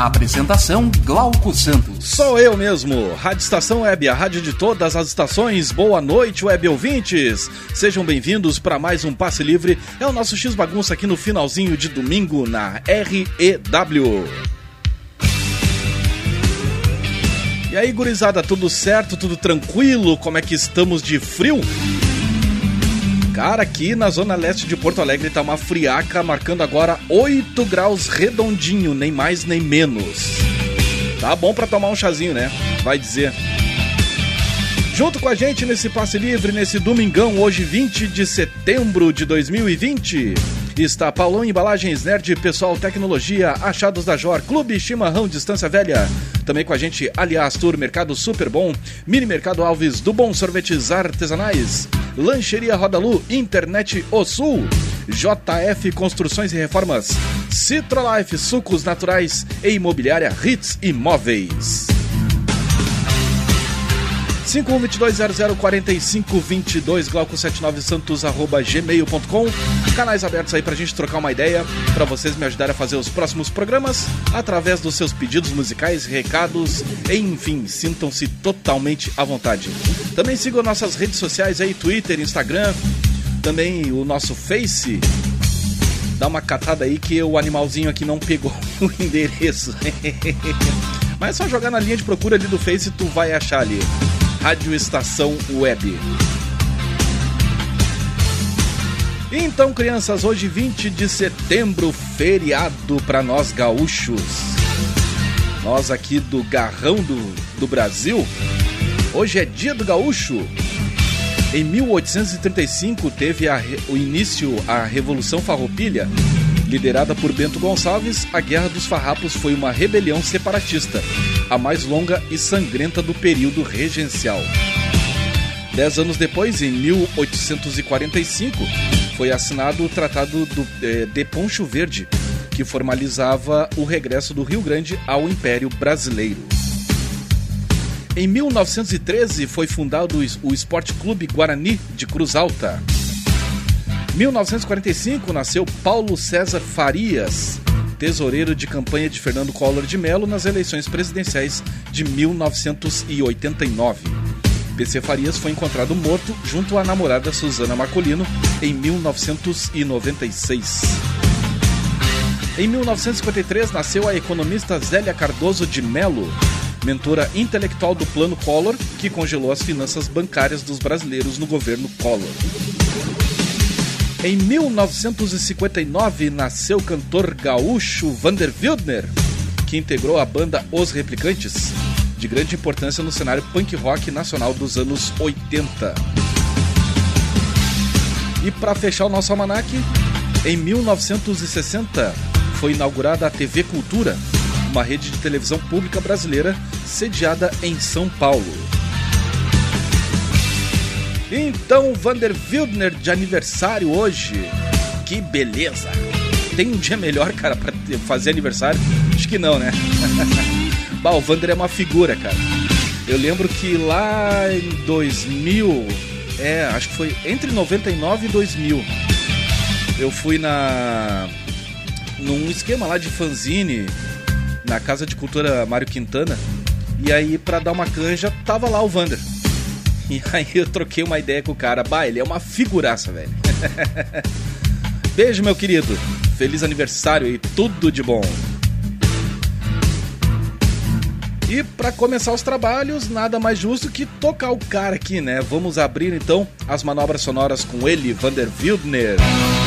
Apresentação Glauco Santos. Sou eu mesmo, Rádio Estação Web, a rádio de todas as estações. Boa noite, web ouvintes. Sejam bem-vindos para mais um passe livre. É o nosso X bagunça aqui no finalzinho de domingo na REW. E aí, gurizada, tudo certo? Tudo tranquilo? Como é que estamos de frio? Cara, aqui na zona leste de Porto Alegre tá uma friaca, marcando agora 8 graus redondinho, nem mais nem menos. Tá bom para tomar um chazinho, né? Vai dizer. Junto com a gente nesse passe livre, nesse domingão, hoje 20 de setembro de 2020, está Paulão Embalagens Nerd, Pessoal Tecnologia, Achados da Jor, Clube Chimarrão Distância Velha. Também com a gente, Aliás Tour, Mercado Super Bom, Mini Mercado Alves, do Bom Sorvetes Artesanais, Lancheria Rodalu, Internet O Sul, JF Construções e Reformas, Citrolife Sucos Naturais e Imobiliária Hits Imóveis. 5122004522 glauco79santos arroba gmail.com Canais abertos aí pra gente trocar uma ideia, para vocês me ajudarem a fazer os próximos programas através dos seus pedidos musicais, recados, enfim, sintam-se totalmente à vontade. Também sigam nossas redes sociais aí, Twitter, Instagram, também o nosso Face. Dá uma catada aí que o animalzinho aqui não pegou o endereço. Mas é só jogar na linha de procura ali do Face e tu vai achar ali. Rádio Estação Web. Então, crianças, hoje 20 de setembro, feriado para nós gaúchos. Nós aqui do Garrão do, do Brasil. Hoje é dia do gaúcho. Em 1835 teve a, o início a Revolução Farroupilha Liderada por Bento Gonçalves, a Guerra dos Farrapos foi uma rebelião separatista, a mais longa e sangrenta do período regencial. Dez anos depois, em 1845, foi assinado o Tratado do, eh, de Poncho Verde, que formalizava o regresso do Rio Grande ao Império Brasileiro. Em 1913 foi fundado o Esporte Clube Guarani de Cruz Alta. 1945 nasceu Paulo César Farias, tesoureiro de campanha de Fernando Collor de Mello nas eleições presidenciais de 1989. PC Farias foi encontrado morto junto à namorada Susana Marcolino em 1996. Em 1953 nasceu a economista Zélia Cardoso de Mello, mentora intelectual do Plano Collor, que congelou as finanças bancárias dos brasileiros no governo Collor. Em 1959 nasceu o cantor gaúcho Vander Wildner, que integrou a banda Os Replicantes, de grande importância no cenário punk rock nacional dos anos 80. E para fechar o nosso almanaque, em 1960 foi inaugurada a TV Cultura, uma rede de televisão pública brasileira sediada em São Paulo. Então, Vander Wildner de aniversário hoje. Que beleza! Tem um dia melhor, cara, pra fazer aniversário? Acho que não, né? bah, o Vander é uma figura, cara. Eu lembro que lá em 2000, é, acho que foi entre 99 e 2000, eu fui na num esquema lá de fanzine na Casa de Cultura Mário Quintana. E aí, para dar uma canja, tava lá o Vander. E aí eu troquei uma ideia com o cara. Bah, ele é uma figuraça, velho. Beijo, meu querido. Feliz aniversário e tudo de bom. E para começar os trabalhos, nada mais justo que tocar o cara aqui, né? Vamos abrir então as manobras sonoras com ele, Vander Wildner. só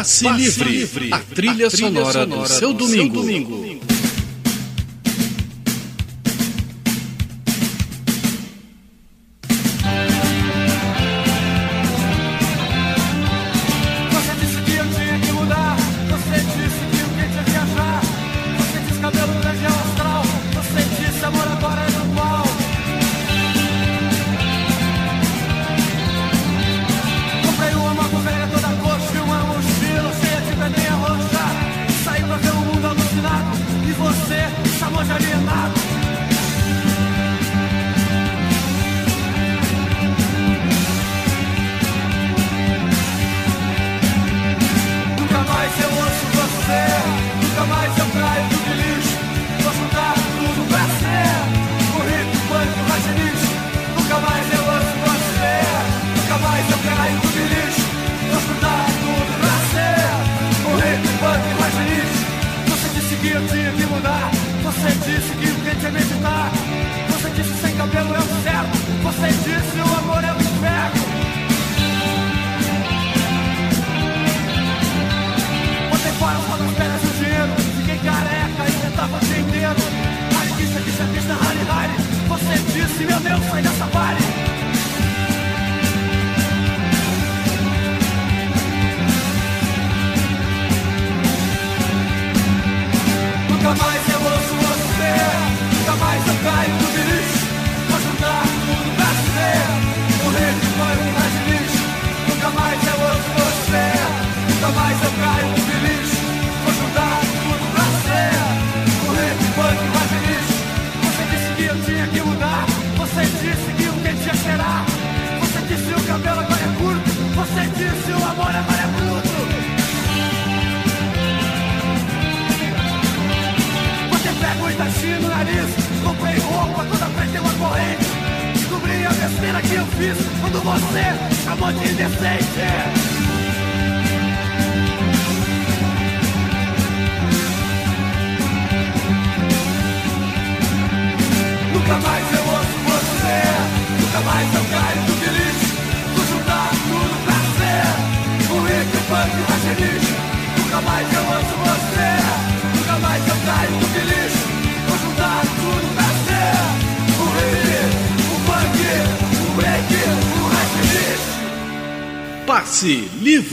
Passe, Passe livre. livre. A trilha, a trilha sonora, sonora, do seu domingo. Seu domingo.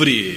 livre.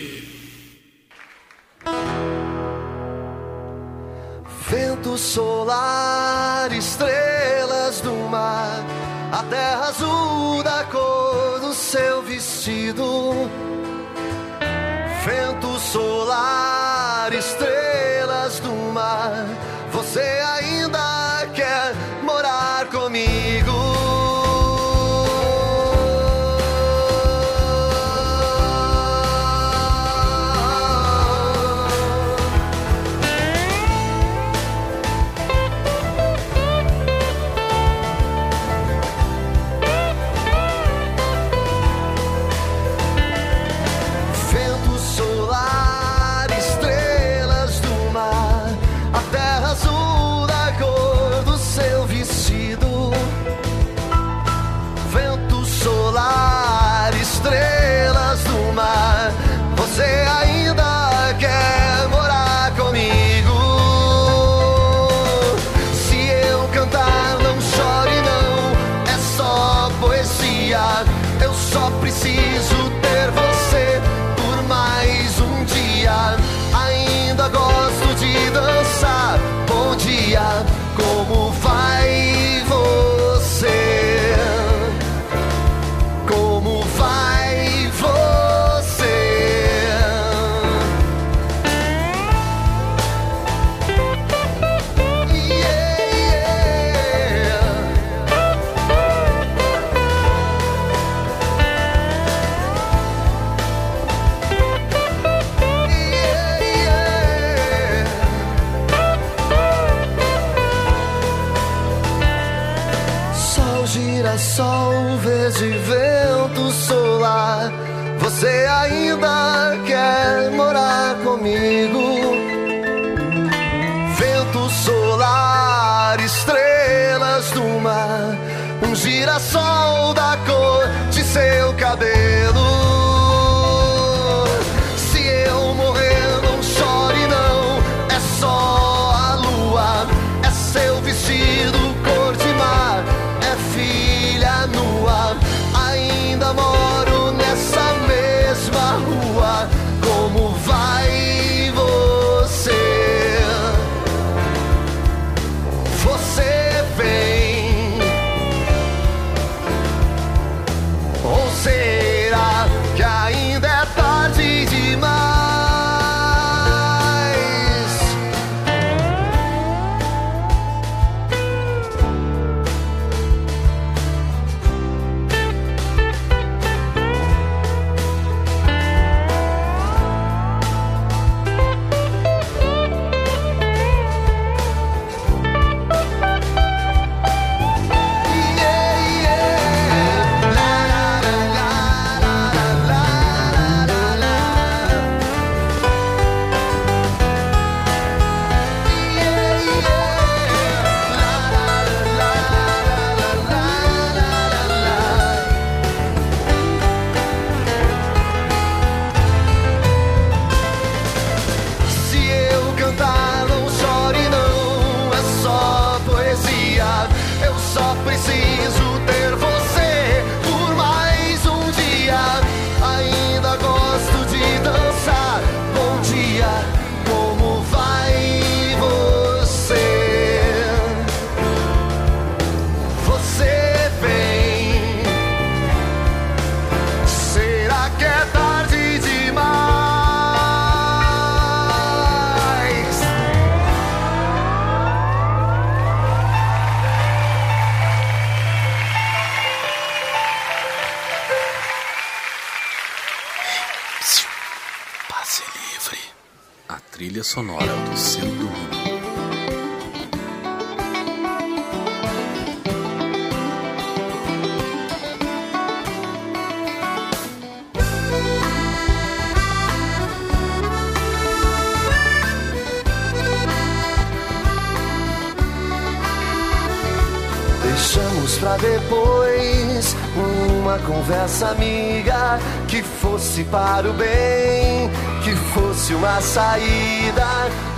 Deixamos pra depois uma conversa amiga que fosse para o bem, que fosse uma saída.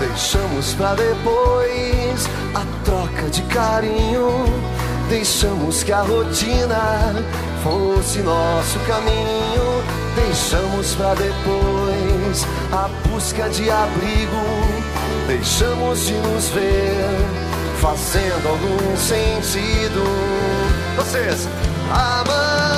Deixamos pra depois a troca de carinho. Deixamos que a rotina fosse nosso caminho. Deixamos pra depois a busca de abrigo. Deixamos de nos ver fazendo algum sentido. Vocês, amanhã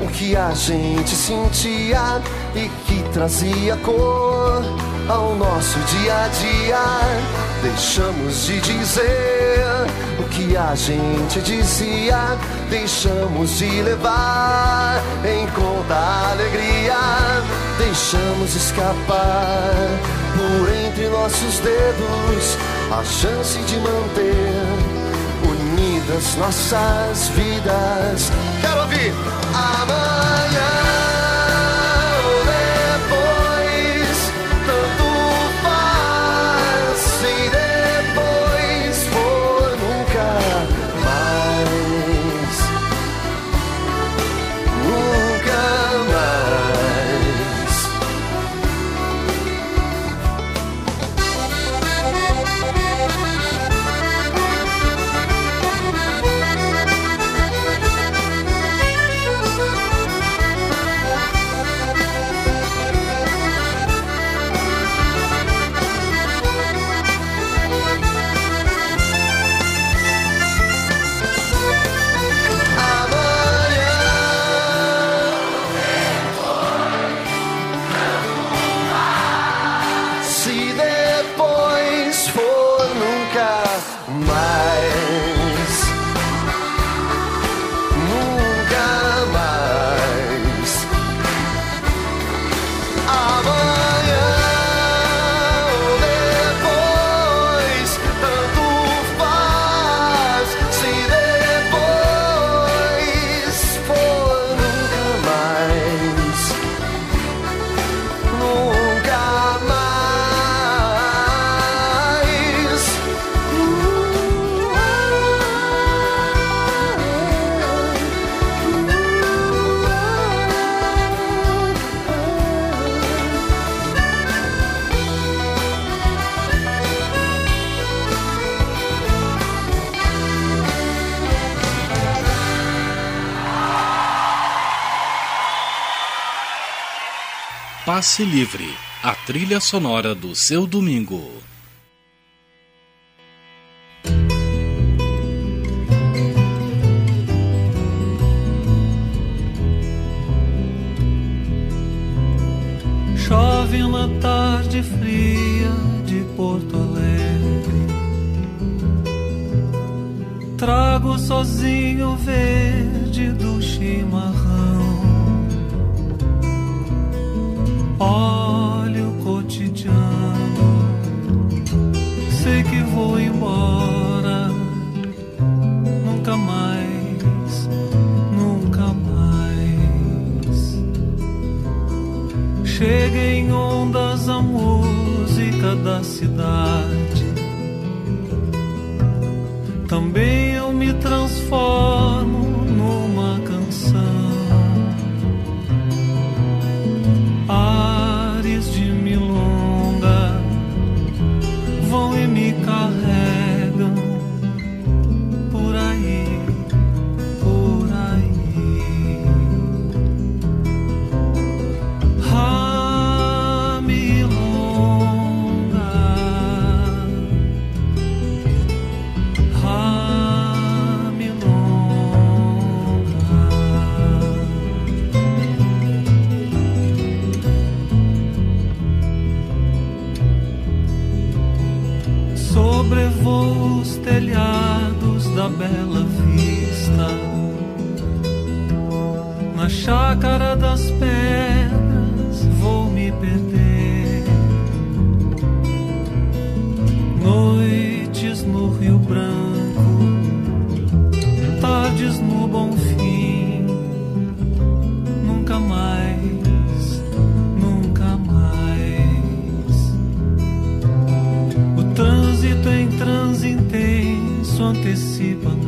o que a gente sentia e que trazia cor ao nosso dia a dia. Deixamos de dizer o que a gente dizia, deixamos de levar em conta a alegria, deixamos escapar por entre nossos dedos a chance de manter das nossas vidas. Quero ouvir amanhã. Passe Livre, a trilha sonora do seu domingo. Chove uma tarde fria de Porto Alegre. Trago sozinho o verde do chimarrão. Olho o cotidiano. Sei que vou embora. Nunca mais, nunca mais. Chega em ondas a música da cidade. Também eu me transformo bela vista Na chácara das intenso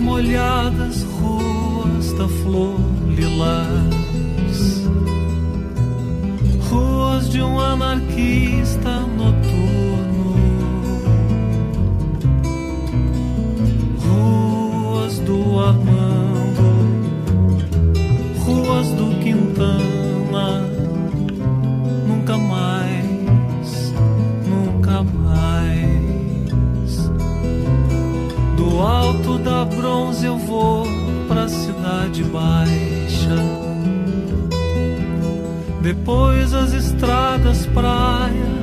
Molhadas, ruas da flor lilás. Ruas de um anarquista noturno. Da bronze eu vou pra cidade baixa. Depois as estradas, praias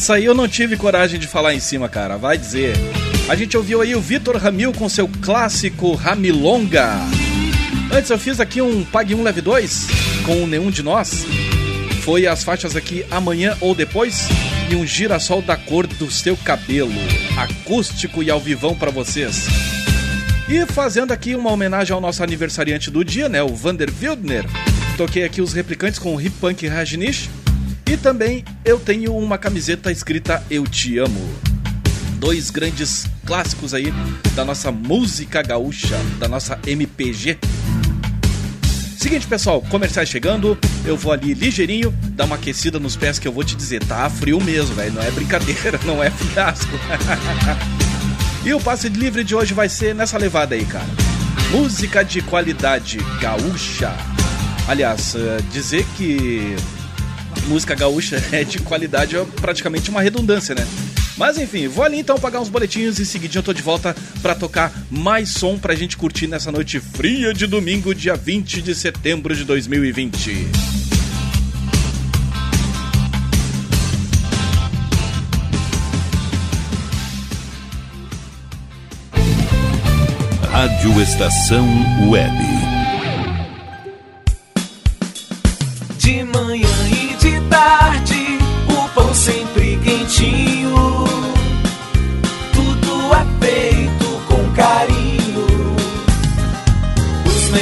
Essa aí eu não tive coragem de falar em cima, cara. Vai dizer. A gente ouviu aí o Vitor Ramil com seu clássico Ramilonga. Antes eu fiz aqui um Pague 1 Leve 2 com o Nenhum de Nós. Foi as faixas aqui Amanhã ou Depois e um girassol da cor do seu cabelo. Acústico e ao vivão pra vocês. E fazendo aqui uma homenagem ao nosso aniversariante do dia, né, o Vander Wildner. Toquei aqui os replicantes com o Hip Punk Rajnish. Também eu tenho uma camiseta escrita Eu Te Amo. Dois grandes clássicos aí da nossa música gaúcha, da nossa MPG. Seguinte, pessoal, comerciais chegando, eu vou ali ligeirinho, dar uma aquecida nos pés que eu vou te dizer, tá frio mesmo, velho, não é brincadeira, não é fiasco. e o passe livre de hoje vai ser nessa levada aí, cara. Música de qualidade gaúcha. Aliás, eh, dizer que música gaúcha é de qualidade é praticamente uma redundância, né? Mas enfim, vou ali então pagar uns boletinhos e seguidinho eu tô de volta pra tocar mais som pra gente curtir nessa noite fria de domingo, dia 20 de setembro de 2020. Rádio Estação Web.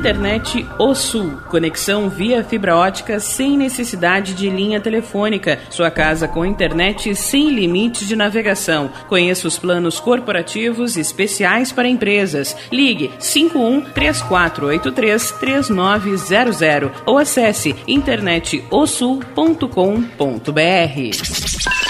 Internet O Sul. Conexão via fibra ótica sem necessidade de linha telefônica. Sua casa com internet sem limite de navegação. Conheça os planos corporativos especiais para empresas. Ligue 51 3483 3900 ou acesse internetosul.com.br.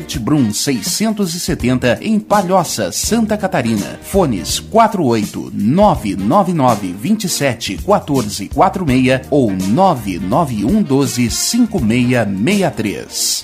Albert Brum 670 em Palhoça, Santa Catarina. Fones 48 999 27 14 46 ou 991 12 5663.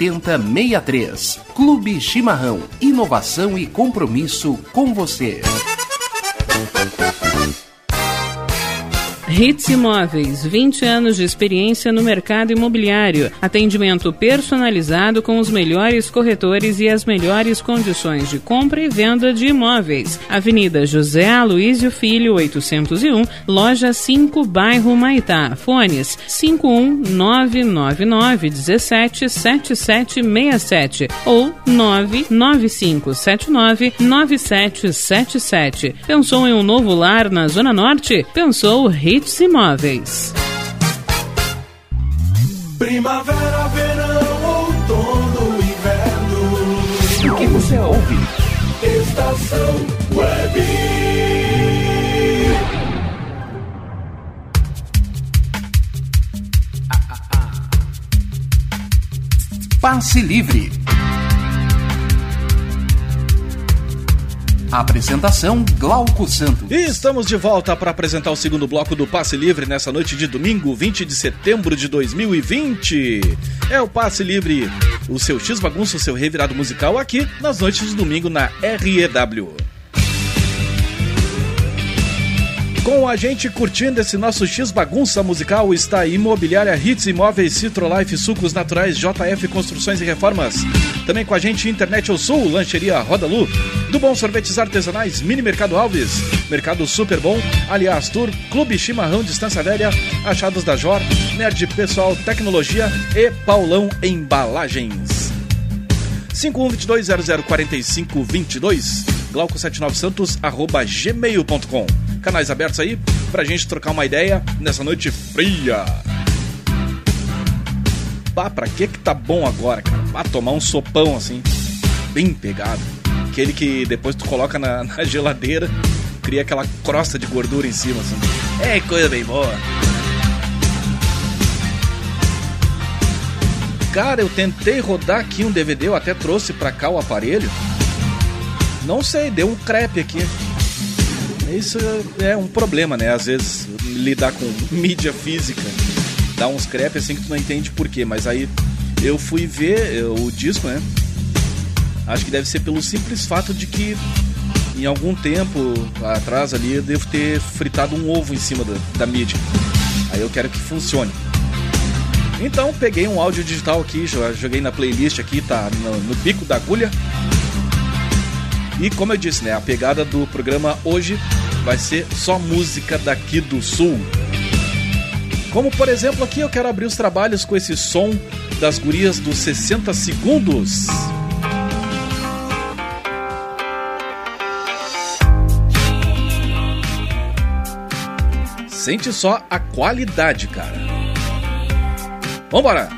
7063. Clube Chimarrão. Inovação e compromisso com você. Hits Imóveis, 20 anos de experiência no mercado imobiliário. Atendimento personalizado com os melhores corretores e as melhores condições de compra e venda de imóveis. Avenida José Aloísio Filho, 801, loja 5, bairro Maitá. Fones 51999 17 7767 ou 99579 9777. Pensou em um novo lar na Zona Norte? Pensou Hits Hits Imóveis. Primavera, verão, outono, inverno. O que você ouve? Estação Web. Passe Livre. Apresentação Glauco Santos. E estamos de volta para apresentar o segundo bloco do Passe Livre nessa noite de domingo, 20 de setembro de 2020. É o Passe Livre, o seu X bagunço, o seu revirado musical aqui nas noites de domingo na REW. Com a gente curtindo esse nosso X bagunça musical está a Imobiliária Hits Imóveis Citrolife Sucos Naturais JF Construções e Reformas. Também com a gente Internet ao Sul, Lancheria Roda Lu, do Bom Sorvetes Artesanais, Mini Mercado Alves, Mercado Super Bom, Aliás Tour, Clube Chimarrão Distância Velha, Achados da Jor, Nerd Pessoal Tecnologia e Paulão Embalagens. 5122004522 glauco79santos arroba gmail.com Canais abertos aí pra gente trocar uma ideia nessa noite fria. Pá, pra que que tá bom agora, cara? Vá tomar um sopão assim, bem pegado. Aquele que depois tu coloca na, na geladeira, cria aquela crosta de gordura em cima, assim. É coisa bem boa. Cara, eu tentei rodar aqui um DVD, eu até trouxe pra cá o aparelho. Não sei, deu um crepe aqui. Isso é um problema, né? Às vezes lidar com mídia física dá uns crepe assim que tu não entende por quê. Mas aí eu fui ver o disco, né? Acho que deve ser pelo simples fato de que em algum tempo atrás ali eu devo ter fritado um ovo em cima da, da mídia. Aí eu quero que funcione. Então peguei um áudio digital aqui, joguei na playlist aqui, tá no, no bico da agulha. E como eu disse, né, a pegada do programa hoje vai ser só música daqui do sul. Como por exemplo, aqui eu quero abrir os trabalhos com esse som das gurias dos 60 segundos. Sente só a qualidade, cara. Vambora!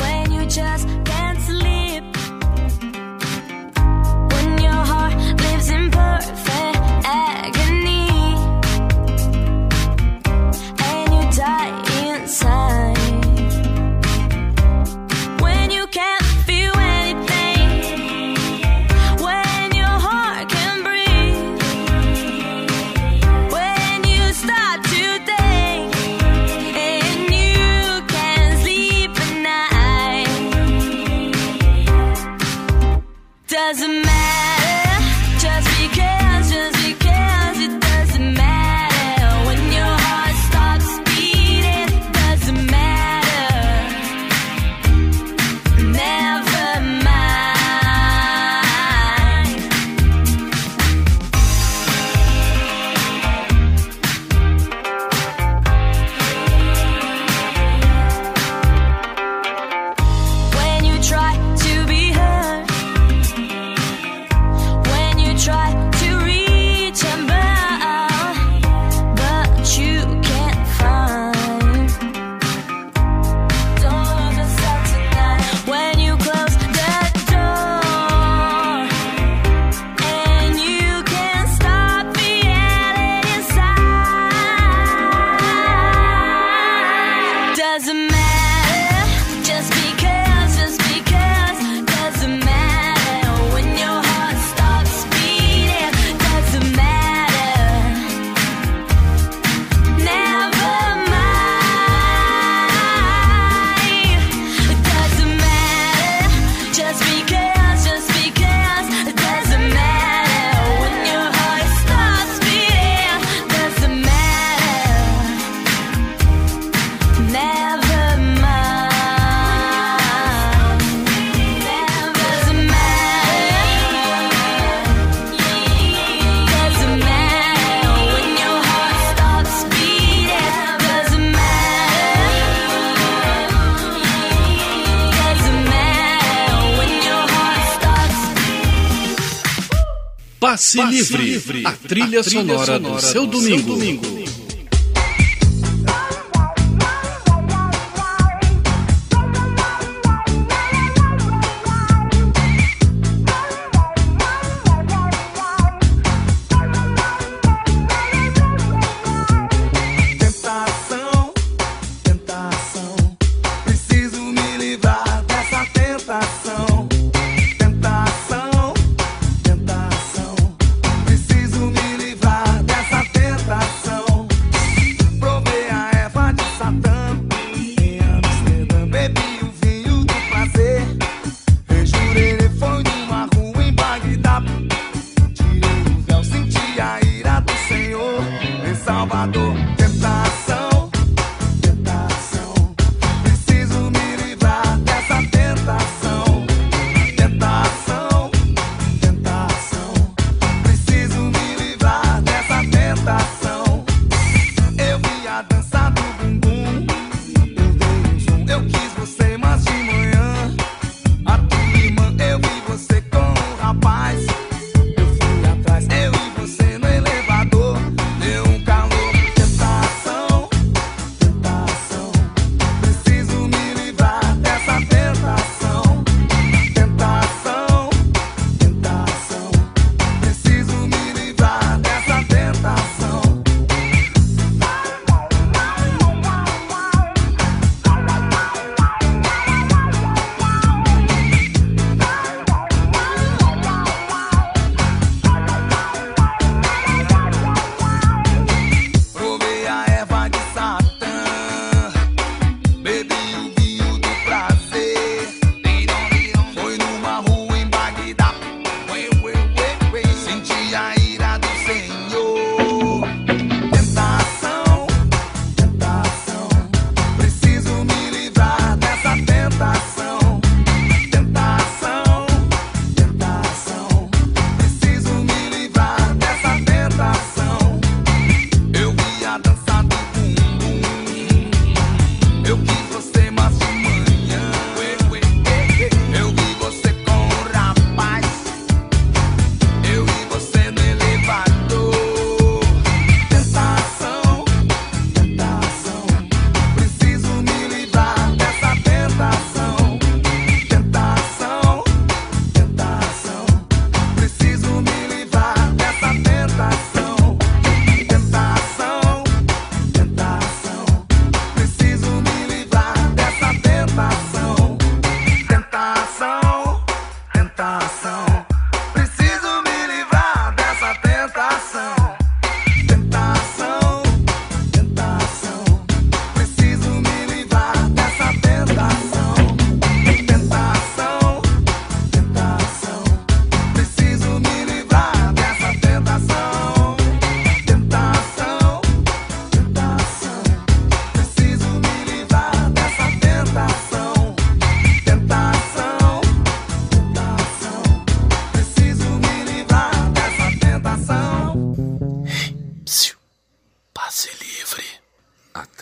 When Passe, Passe livre. livre. A trilha, a trilha sonora, sonora do seu domingo. Seu domingo.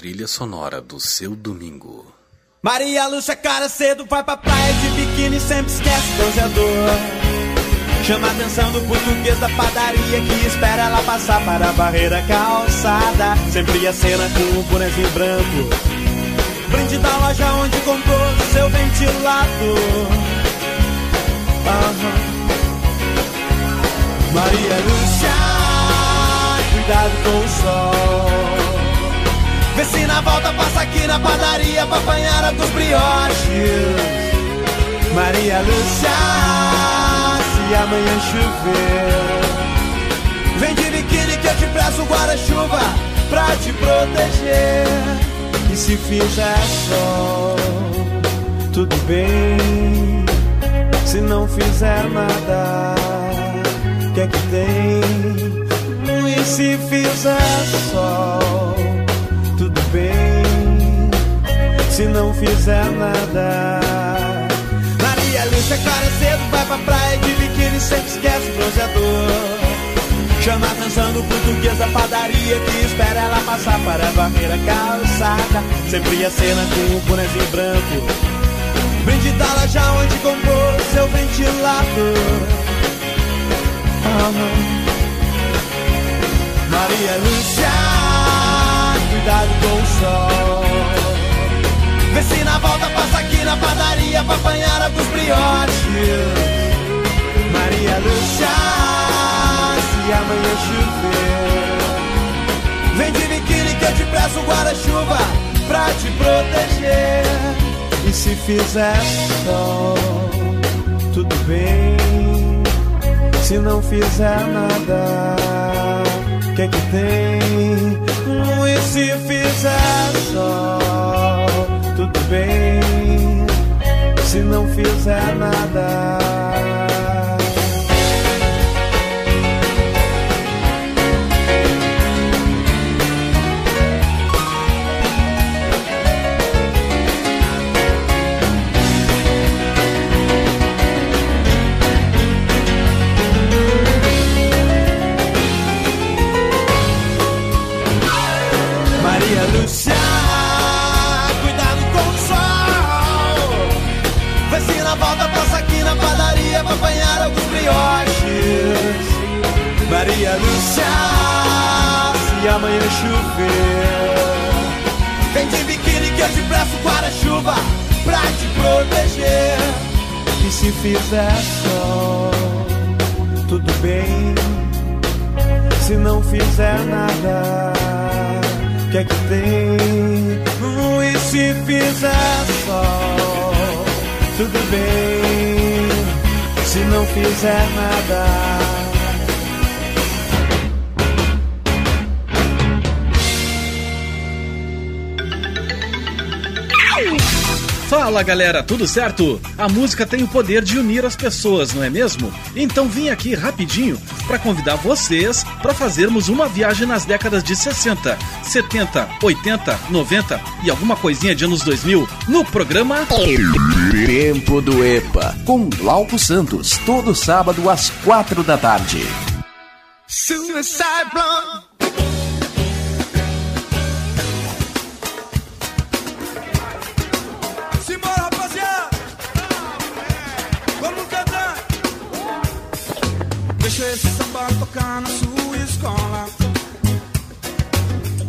Trilha sonora do seu domingo. Maria Lúcia, cara cedo, vai pra praia de biquíni, sempre esquece bronzeador. Chama a atenção do português da padaria que espera ela passar para a barreira calçada. Sempre a cena com o bonezinho branco. Brinde da loja onde comprou seu ventilador. Aham. Maria Lúcia, cuidado com o sol. Vê se na volta passa aqui na padaria pra apanhar alguns brioches. Maria Lúcia, se amanhã chover, vem de biquíni que eu te presto guarda-chuva pra te proteger. E se fizer sol, tudo bem. Se não fizer nada, o que é que tem? E se fizer sol, Se não fizer nada. Maria Lúcia, cara cedo, vai pra praia de biquíni, sempre esquece o bronzeador. Chama a atenção português da padaria que espera ela passar para a barreira calçada. Sempre a cena com o bonezinho branco. Brinde da loja onde comprou seu ventilador. Ah, Maria Lúcia, cuidado com o sol. Vê se na volta passa aqui na padaria pra apanhar alguns brioches. Maria Lúcia, se amanhã chover, vem de biquíni que eu te um guarda-chuva pra te proteger. E se fizer sol, tudo bem. Se não fizer nada, o que é que tem? E se fizer sol, tudo bem. Se não fizer nada. Se amanhã chover, vem de biquíni que eu te presto guarda-chuva pra te proteger. E se fizer sol, tudo bem. Se não fizer nada, o que é que tem? Hum, E se fizer sol, tudo bem. Se não fizer nada. Fala galera, tudo certo? A música tem o poder de unir as pessoas, não é mesmo? Então vim aqui rapidinho para convidar vocês para fazermos uma viagem nas décadas de 60, 70, 80, 90 e alguma coisinha de anos 2000 no programa Tempo do EPA, com Glauco Santos, todo sábado às quatro da tarde. Suicide Blonde. Tocar na sua escola.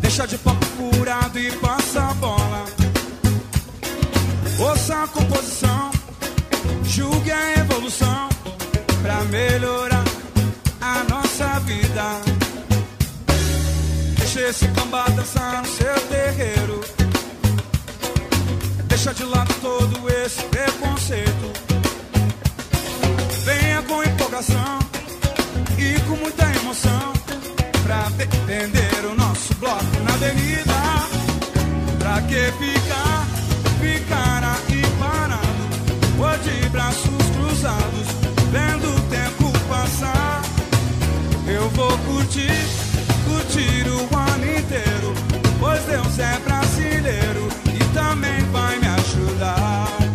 Deixa de papo furado e passa a bola. Ouça a composição, julgue a evolução pra melhorar a nossa vida. Deixa esse camba dançar no seu terreiro. Deixa de lado todo esse preconceito. Venha com empolgação e com muita emoção pra defender o nosso bloco na avenida. Pra que ficar, ficar aí parado, ou de braços cruzados, vendo o tempo passar? Eu vou curtir, curtir o ano inteiro, pois Deus é brasileiro e também vai me ajudar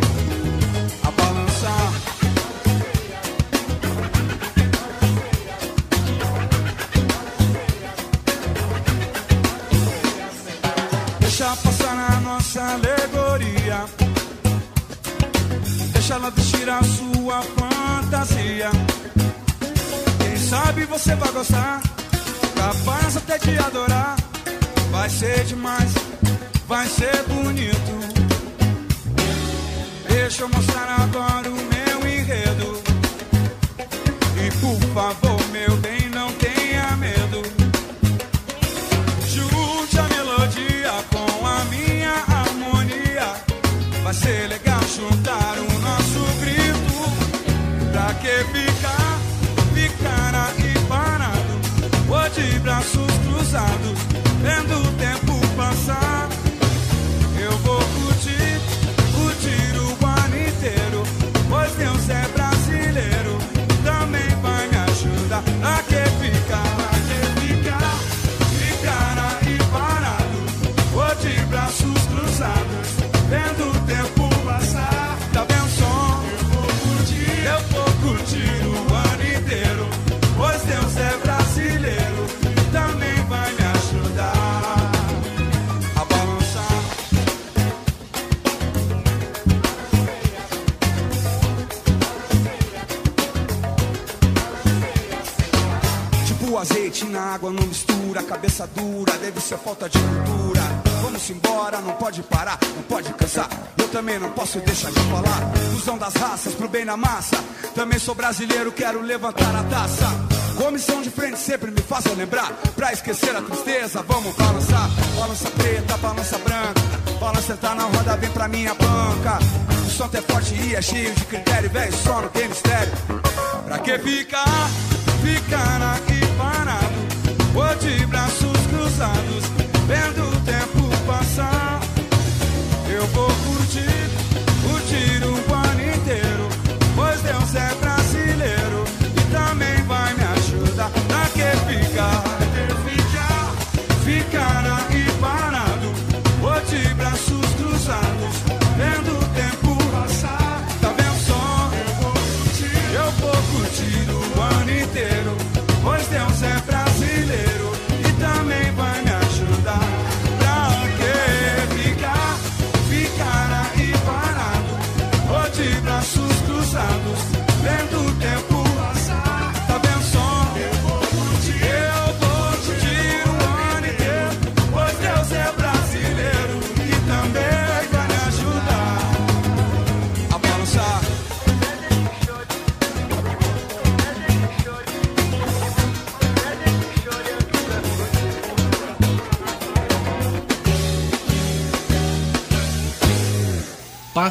nossa alegoria. Deixa ela vestir a sua fantasia. Quem sabe você vai gostar, capaz até de adorar. Vai ser demais, vai ser bonito. Deixa eu mostrar agora o meu enredo. E por favor, na água, não mistura, cabeça dura, deve ser falta de cultura. Vamos embora, não pode parar, não pode cansar. Eu também não posso deixar de falar. Fusão das raças, pro bem na massa. Também sou brasileiro, quero levantar a taça. Comissão de frente sempre me faça lembrar. Pra esquecer a tristeza, vamos balançar. Balança preta, balança branca. Balança tá na roda, vem pra minha banca. O som é forte e é cheio de critério, velho. Só não tem mistério. Pra que ficar, ficar parado? Ou de braços cruzados, vendo o tempo passar. Eu vou curtir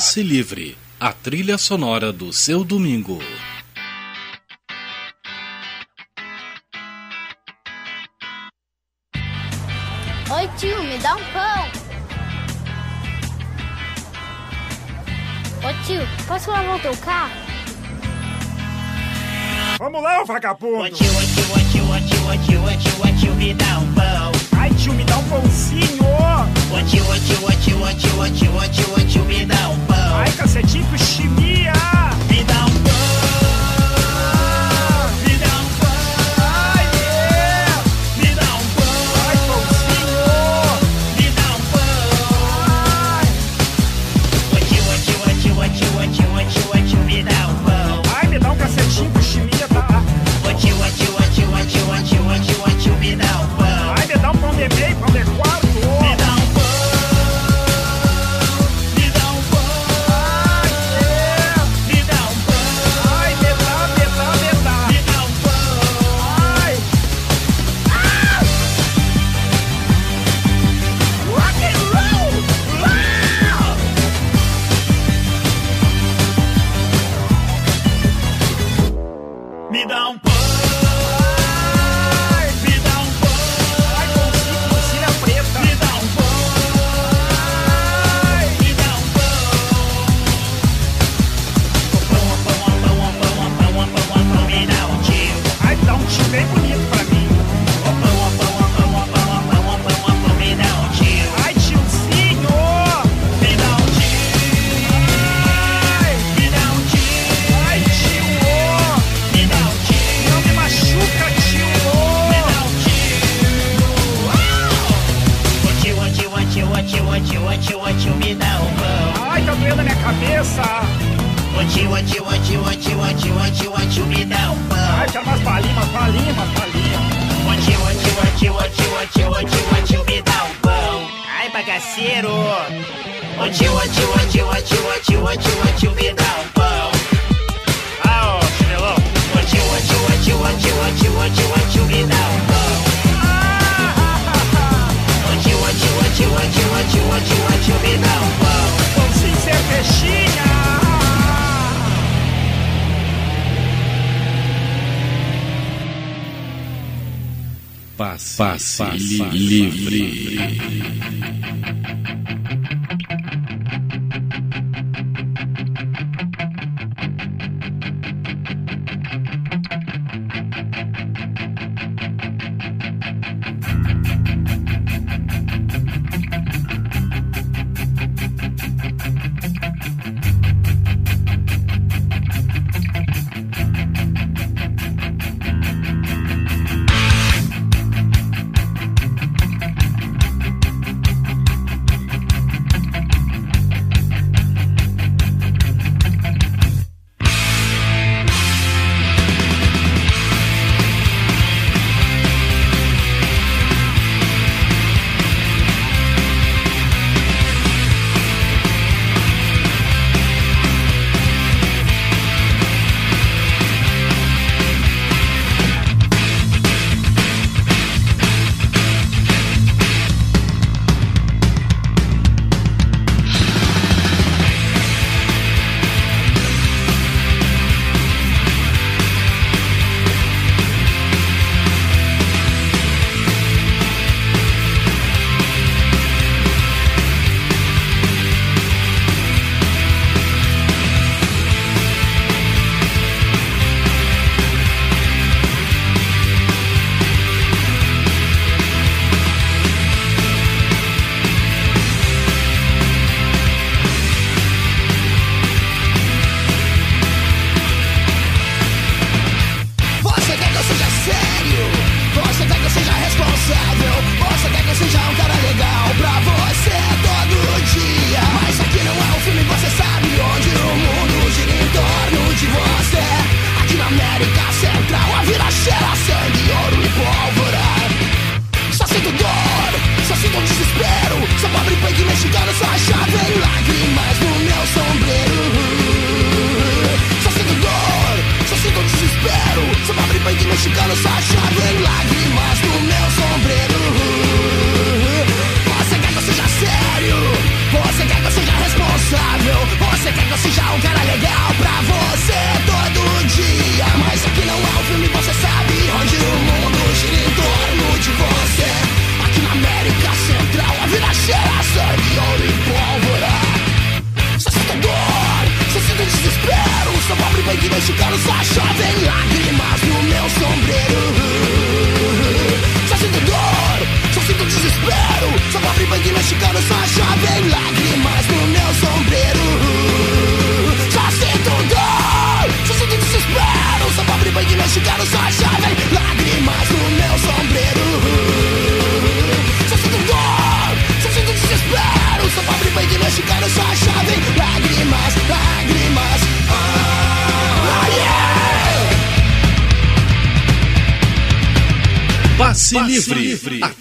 Passe Livre, a trilha sonora do seu domingo. Oi, tio, me dá um pão. Ô tio, posso lavar o teu carro? Vamos lá, ô vagabundo! Ô tio, ô tio, ô tio, ô tio, ô tio, ô tio, ô tio, me dá um pão. Ai, tio, me dá um pãozinho! Ô tio, ô tio, ô tio, ô tio, ô tio, ô tio, ô tio, me dá um pão. Ai, cacetinho chimia! Me dá um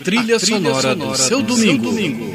livre. A trilha, sonora, do seu domingo. Bam,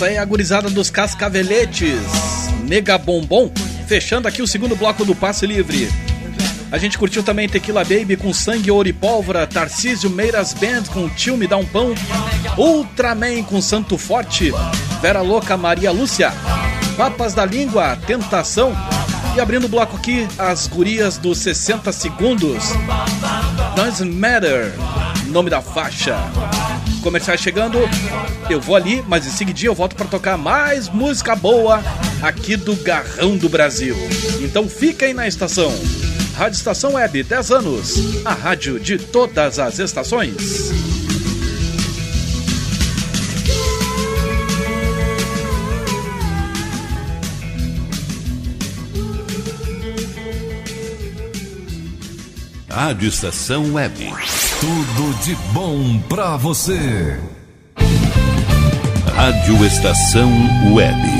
Essa é a gurizada dos Cascaveletes, Nega Bombom, fechando aqui o segundo bloco do Passe Livre. A gente curtiu também Tequila Baby com Sangue, Ouro e Pólvora, Tarcísio Meiras Band com Tio Me Dá Um Pão, Ultraman com Santo Forte, Vera Louca Maria Lúcia, Papas da Língua, Tentação. E abrindo o bloco aqui, as gurias dos 60 segundos. Doesn't Matter, nome da faixa. Comerciais chegando, eu vou ali, mas em seguidinho eu volto para tocar mais música boa aqui do Garrão do Brasil. Então aí na estação. Rádio Estação Web, 10 anos. A rádio de todas as estações. Rádio Estação Web. Tudo de bom pra você. Rádio Estação Web.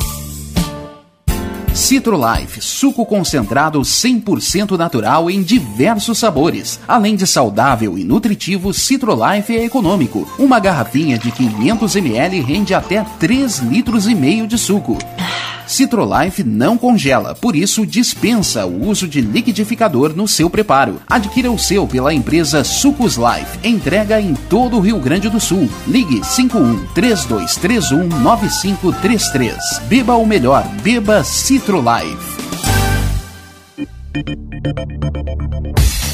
Citrolife, suco concentrado 100% natural em diversos sabores. Além de saudável e nutritivo, Citrolife é econômico. Uma garrafinha de 500 ml rende até 3 litros e meio de suco. Citrolife não congela, por isso dispensa o uso de liquidificador no seu preparo. Adquira o seu pela empresa Sucos Life. Entrega em todo o Rio Grande do Sul. Ligue 51 3231 9533. Beba o melhor, beba Citrolife.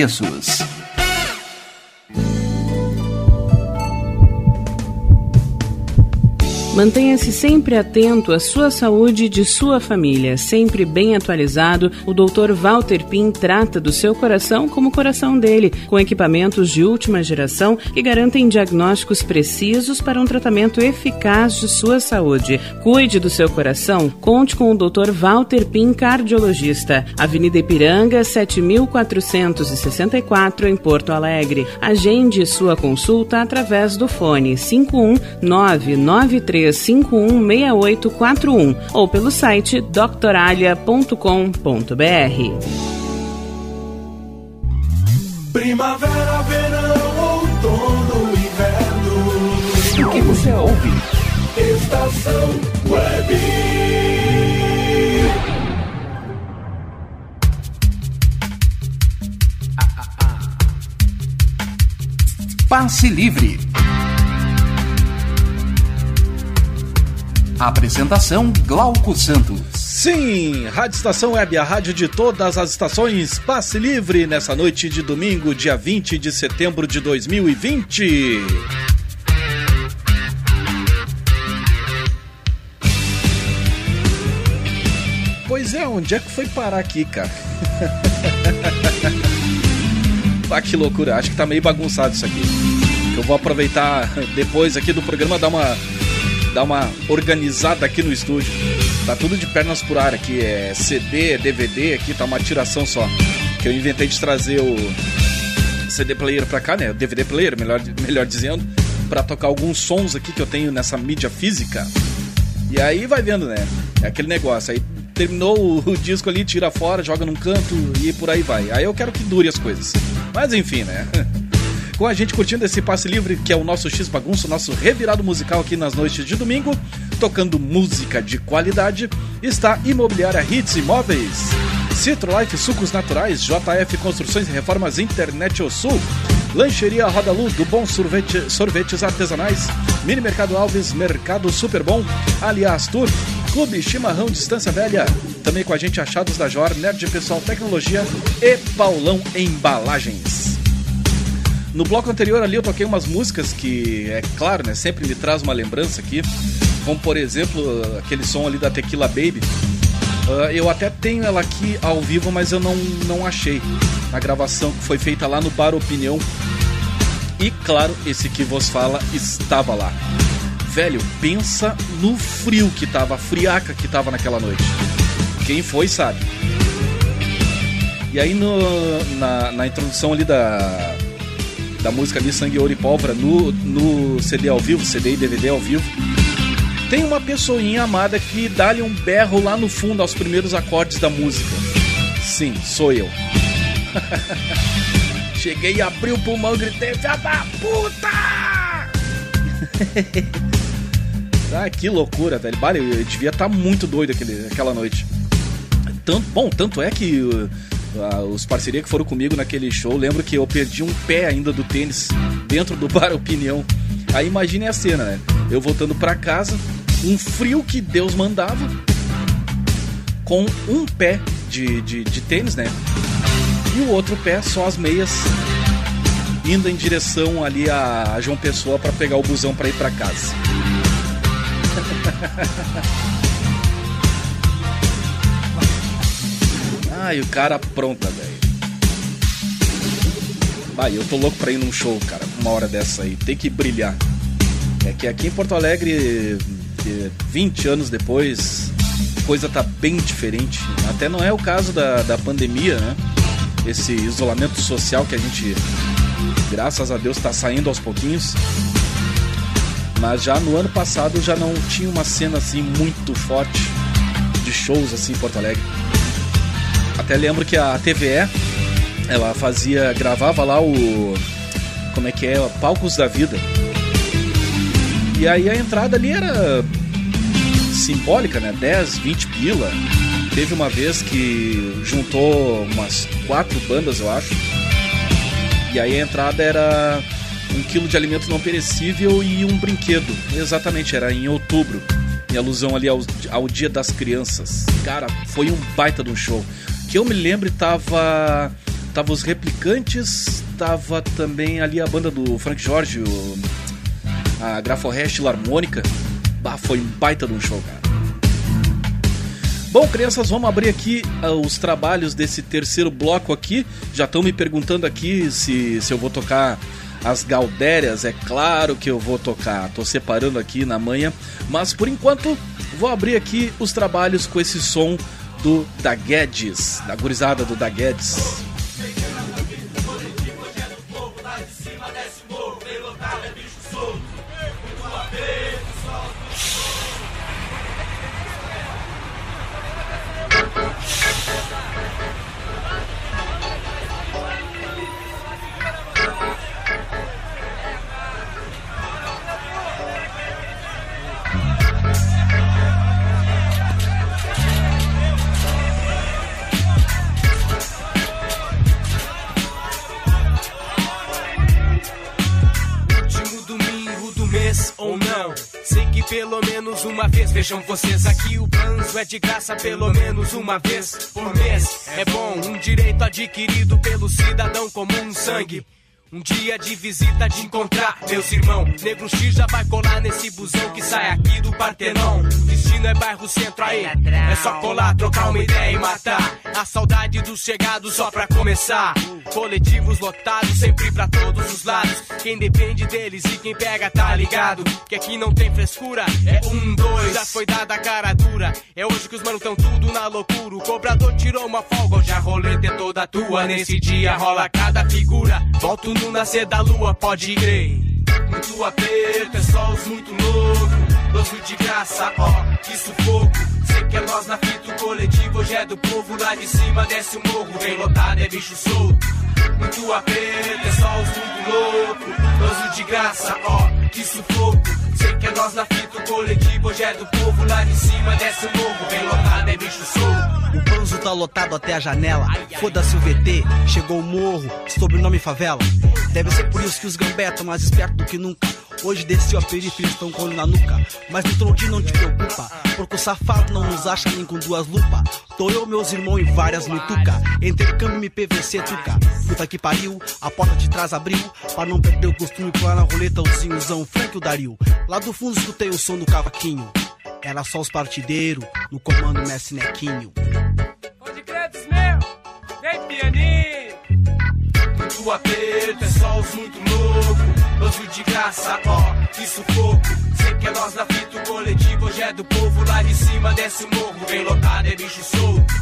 preços. Mantenha-se sempre atento à sua saúde e de sua família. Sempre bem atualizado, o Dr. Walter Pin trata do seu coração como o coração dele, com equipamentos de última geração que garantem diagnósticos precisos para um tratamento eficaz de sua saúde. Cuide do seu coração, conte com o Dr. Walter Pin, cardiologista. Avenida Ipiranga, 7464, em Porto Alegre. Agende sua consulta através do fone 51993 36516841 ou pelo site doctoralha.com.br. Primavera, verão, outono, inverno. O que você ouve? Estação Web. Passe Livre. Apresentação Glauco Santos. Sim, Rádio Estação Web, a rádio de todas as estações, passe livre nessa noite de domingo, dia 20 de setembro de 2020. Pois é, onde é que foi parar aqui, cara? ah, que loucura, acho que tá meio bagunçado isso aqui. Eu vou aproveitar depois aqui do programa dar uma dar uma organizada aqui no estúdio. Tá tudo de pernas por ar aqui, é CD, é DVD, aqui tá uma tiração só. Que eu inventei de trazer o CD player pra cá, né? O DVD player, melhor, melhor dizendo, pra tocar alguns sons aqui que eu tenho nessa mídia física. E aí vai vendo, né? É aquele negócio. Aí terminou o disco ali, tira fora, joga num canto e por aí vai. Aí eu quero que dure as coisas. Mas enfim, né? com a gente curtindo esse passe livre, que é o nosso X Bagunço, nosso revirado musical aqui nas noites de domingo, tocando música de qualidade, está Imobiliária Hits Imóveis. Citrolife Sucos Naturais, JF Construções e Reformas Internet O Sul, Lancheria Roda Lu, do Bom Sorvete, Sorvetes Artesanais, Mini Mercado Alves, Mercado Super Bom, Aliás Tour, Clube Chimarrão Distância Velha, também com a gente Achados da Jor, Nerd Pessoal Tecnologia e Paulão Embalagens. No bloco anterior ali eu toquei umas músicas que, é claro, né, sempre me traz uma lembrança aqui, como por exemplo aquele som ali da Tequila Baby. Uh, eu até tenho ela aqui ao vivo, mas eu não, não achei a gravação que foi feita lá no Bar Opinião. E claro, esse que vos fala estava lá. Velho, pensa no frio que tava, a friaca que tava naquela noite. Quem foi sabe. E aí no, na, na introdução ali da, da música ali Sangue, Ouro e Pólvora no, no CD ao vivo, CD e DVD ao vivo, tem uma pessoinha amada que dá-lhe um berro lá no fundo aos primeiros acordes da música. Sim, sou eu. Cheguei, abri o pulmão, gritei, filha da puta! ah, que loucura, velho. Bah, eu, devia estar muito doido aquele, aquela noite. Tanto, bom, tanto é que os parcerias que foram comigo naquele show, lembro que eu perdi um pé ainda do tênis dentro do bar Opinião. Aí imagine a cena, né? Eu voltando pra casa, um frio que Deus mandava, com um pé de, de, de tênis, né? E o outro pé, só as meias, indo em direção ali a João Pessoa para pegar o busão para ir para casa. Ai, o cara pronta, velho. Vai, eu tô louco pra ir num show, cara, uma hora dessa aí. Tem que brilhar. É que aqui em Porto Alegre, 20 anos depois, coisa tá bem diferente. Até não é o caso da, da pandemia, né? Esse isolamento social que a gente, graças a Deus, tá saindo aos pouquinhos. Mas já no ano passado já não tinha uma cena assim muito forte de shows assim em Porto Alegre. Até lembro que a TVE ela fazia, gravava lá o como é que é, Palcos da Vida. E aí a entrada ali era simbólica, né? 10, 20 pila. Teve uma vez que juntou umas quatro bandas, eu acho. E aí a entrada era um quilo de alimento não perecível e um brinquedo. Exatamente, era em outubro. Em alusão ali ao, ao Dia das Crianças. Cara, foi um baita de um show. Que eu me lembro tava. Tava os replicantes, tava também ali a banda do Frank Jorge, o, a Graforrest Harmônica. Bah, foi um baita de um show, cara. Bom, crianças, vamos abrir aqui uh, os trabalhos desse terceiro bloco aqui. Já estão me perguntando aqui se, se eu vou tocar as Galdérias. É claro que eu vou tocar. Tô separando aqui na manhã. Mas por enquanto, vou abrir aqui os trabalhos com esse som do Da Guedes, da gurizada do Da vez ou não. Sei que pelo menos uma vez vejam vocês aqui. O banzo é de graça pelo menos uma vez por mês. É bom, um direito adquirido pelo cidadão comum sangue. Um dia de visita de encontrar meus irmãos. Negro X já vai colar nesse busão que sai aqui do Partenon. O destino é bairro centro aí. É só colar, trocar uma ideia e matar. A saudade dos chegados só pra começar. Coletivos lotados, sempre pra todos os lados. Quem depende deles e quem pega tá ligado. Que aqui não tem frescura. É um, dois. Já foi dada a cara dura. É hoje que os manos tão tudo na loucura. O cobrador tirou uma folga. Hoje a roleta é toda tua. Nesse dia rola cada figura. Volto no nascer da lua, pode crer. Muito aperto, é só os muito louco. Doce de graça, ó, que sufoco. Sei que é nós na fita, o coletivo hoje é do povo. Lá de cima desce o morro, vem lotado, é bicho solto. Muito aperto, é só os muito louco. Doce de graça, ó, que sufoco. Sei que é nós na fita, o coletivo hoje é do povo. Lá de cima desce o morro, vem lotado, é bicho solto. Tá lotado até a janela. Foda-se o VT, chegou o morro, sobrenome favela. Deve ser por isso que os gambé tão mais espertos do que nunca. Hoje desceu a periferia, estão com na nuca. Mas no trollzinho não te preocupa, porque o safado não nos acha nem com duas lupas. Tô eu, meus irmãos e várias mituca. Intercâmbio MPVC, tuca. Puta que pariu, a porta de trás abriu. Pra não perder o costume, pular na roleta, o zinhozão, Frank e o Dario. Lá do fundo escutei o som do cavaquinho. Era só os partideiros, no comando Messi Nequinho. Pianinho! Muito aperto, é só os muito louco. Banzo de graça, ó, que sufoco. Sei que é nós na fita, o coletivo hoje é do povo. Lá de cima desce o morro, vem lotado, é bicho solto.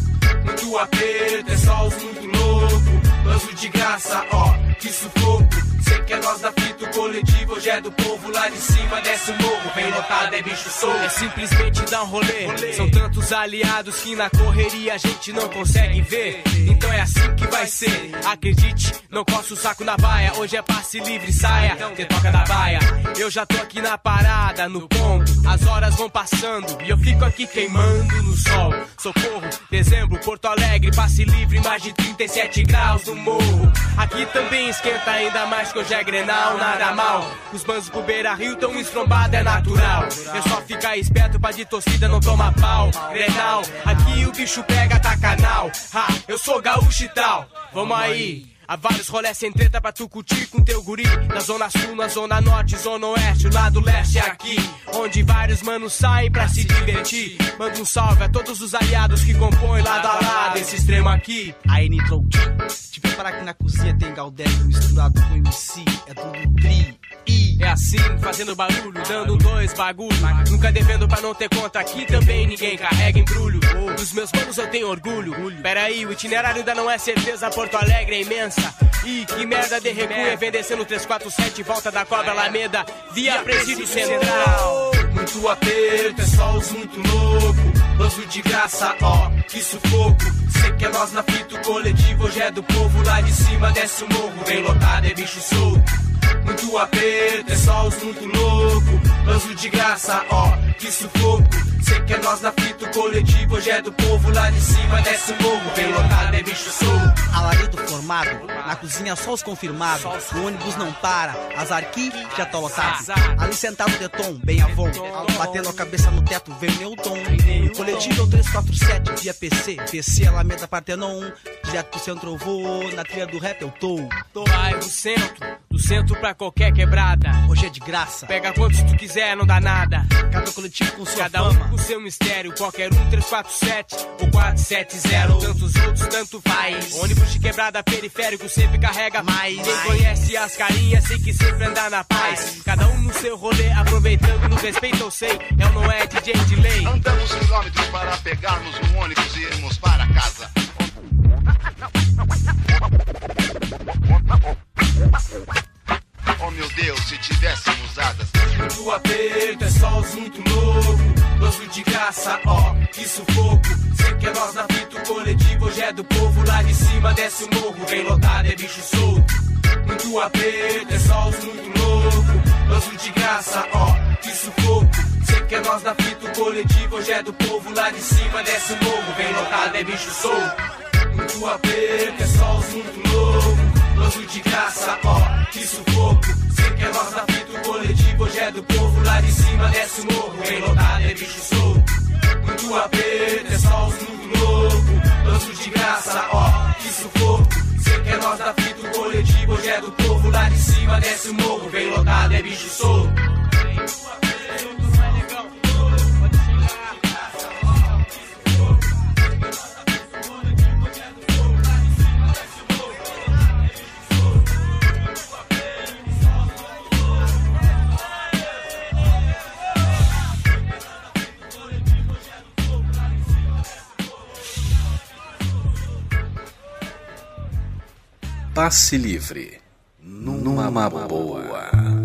Muito aperto, é só os muito louco. Banzo de graça, ó, que sufoco. Sei que é nós da fita, o coletivo hoje é do povo. Lá de cima desce o morro, vem lotado, é bicho solto. É simplesmente dar um rolê. São tantos aliados que na correria a gente não consegue ver. Então é assim que vai ser. Acredite, não coça o saco na baia. Hoje é passe livre, saia, que toca da baia. Eu já tô aqui na parada, no ponto. As horas vão passando e eu fico aqui queimando no sol. Socorro, dezembro, Porto Alegre, passe livre, mais de 37 graus no morro. Aqui também esquenta ainda mais que hoje é grenal, nada mal. Os banzos pro Beira Rio tão estrombado, é natural. É só ficar esperto pra de torcida não tomar pau. Grenal, aqui o bicho pega, tá canal. Ha, eu sou gaúcho e tal. Vamos aí. Há vários rolés sem treta pra tu curtir com teu guri Na zona sul, na zona norte, zona oeste O lado leste é aqui Onde vários manos saem pra se divertir Manda um salve a todos os aliados que compõem lado a lado Esse extremo aqui Aí, Nitro, te preparar que na cozinha tem Galdério misturado com MC, é tudo tri. É assim, fazendo barulho, dando dois bagulho. Nunca devendo pra não ter conta aqui também ninguém carrega embrulho. Dos meus manos eu tenho orgulho. Pera aí, o itinerário ainda não é certeza, Porto Alegre é imensa. Ih, que merda de recuo é vem descendo 347, volta da cobra Alameda, via presídio central. Muito aperto, é só os muito louco. Banzo de graça, ó, que sufoco. Sei que é nós na fita, o coletivo hoje é do povo. Lá de cima desce o morro, vem lotado, é bicho solto. Muito aperto, é só os muito louco. Banzo de graça, ó, que sufoco. Sei que é nós na fita, o coletivo hoje é do povo. Lá de cima desce o morro, lotado, é bicho solto. Alarido formado, na cozinha só os confirmados. O ônibus não para, as arqui já tá lotado. Ali sentado de tom, bem avon. Batendo a cabeça no teto, vem Newton. O coletivo é o 347 via PC. PC Alameda Partenon. Direto pro centro eu vou, na trilha do rap eu tô. Bairro centro, do centro pra qualquer quebrada. Hoje é de graça. Pega quantos tu quiser, não dá nada. Cada coletivo com sua Cada um fama. com seu mistério, qualquer um 347 ou 470. Tantos outros, tanto faz. Ônibus de quebrada periférico sempre carrega mais. Quem conhece as carinhas sei que sempre anda na paz. Cada um no seu rolê, aproveitando no respeito, eu sei. É não é DJ de lei? Andamos quilômetros para pegarmos um ônibus e irmos para casa. Oh meu Deus, se tivéssemos asas. Muito aperto, é só os muito louco. Banzo de graça, ó, que sufoco. Sei que é nós na fita, o coletivo hoje é do povo. Lá de cima desce o morro, vem lotado, é bicho solto. Muito aperto, é só os muito louco. Banzo de graça, ó, que sufoco. Sei que é nós na fita, o coletivo hoje é do povo. Lá de cima desce o morro, vem lotado, é bicho solto. Muito aperto, é nojo de graça, ó, que sufoco. Sei que é nós da fita o coletivo hoje é do povo. Lá de cima desce o morro, em lotado é bicho solto. Muito aperto, é só os mundo louco. Nojo de graça, ó, que sufoco. Sei que é nós da fita, o coletivo hoje é do povo. Lá de cima desce o morro, vem lotado, é bicho solto. passe livre numa, numa boa. boa.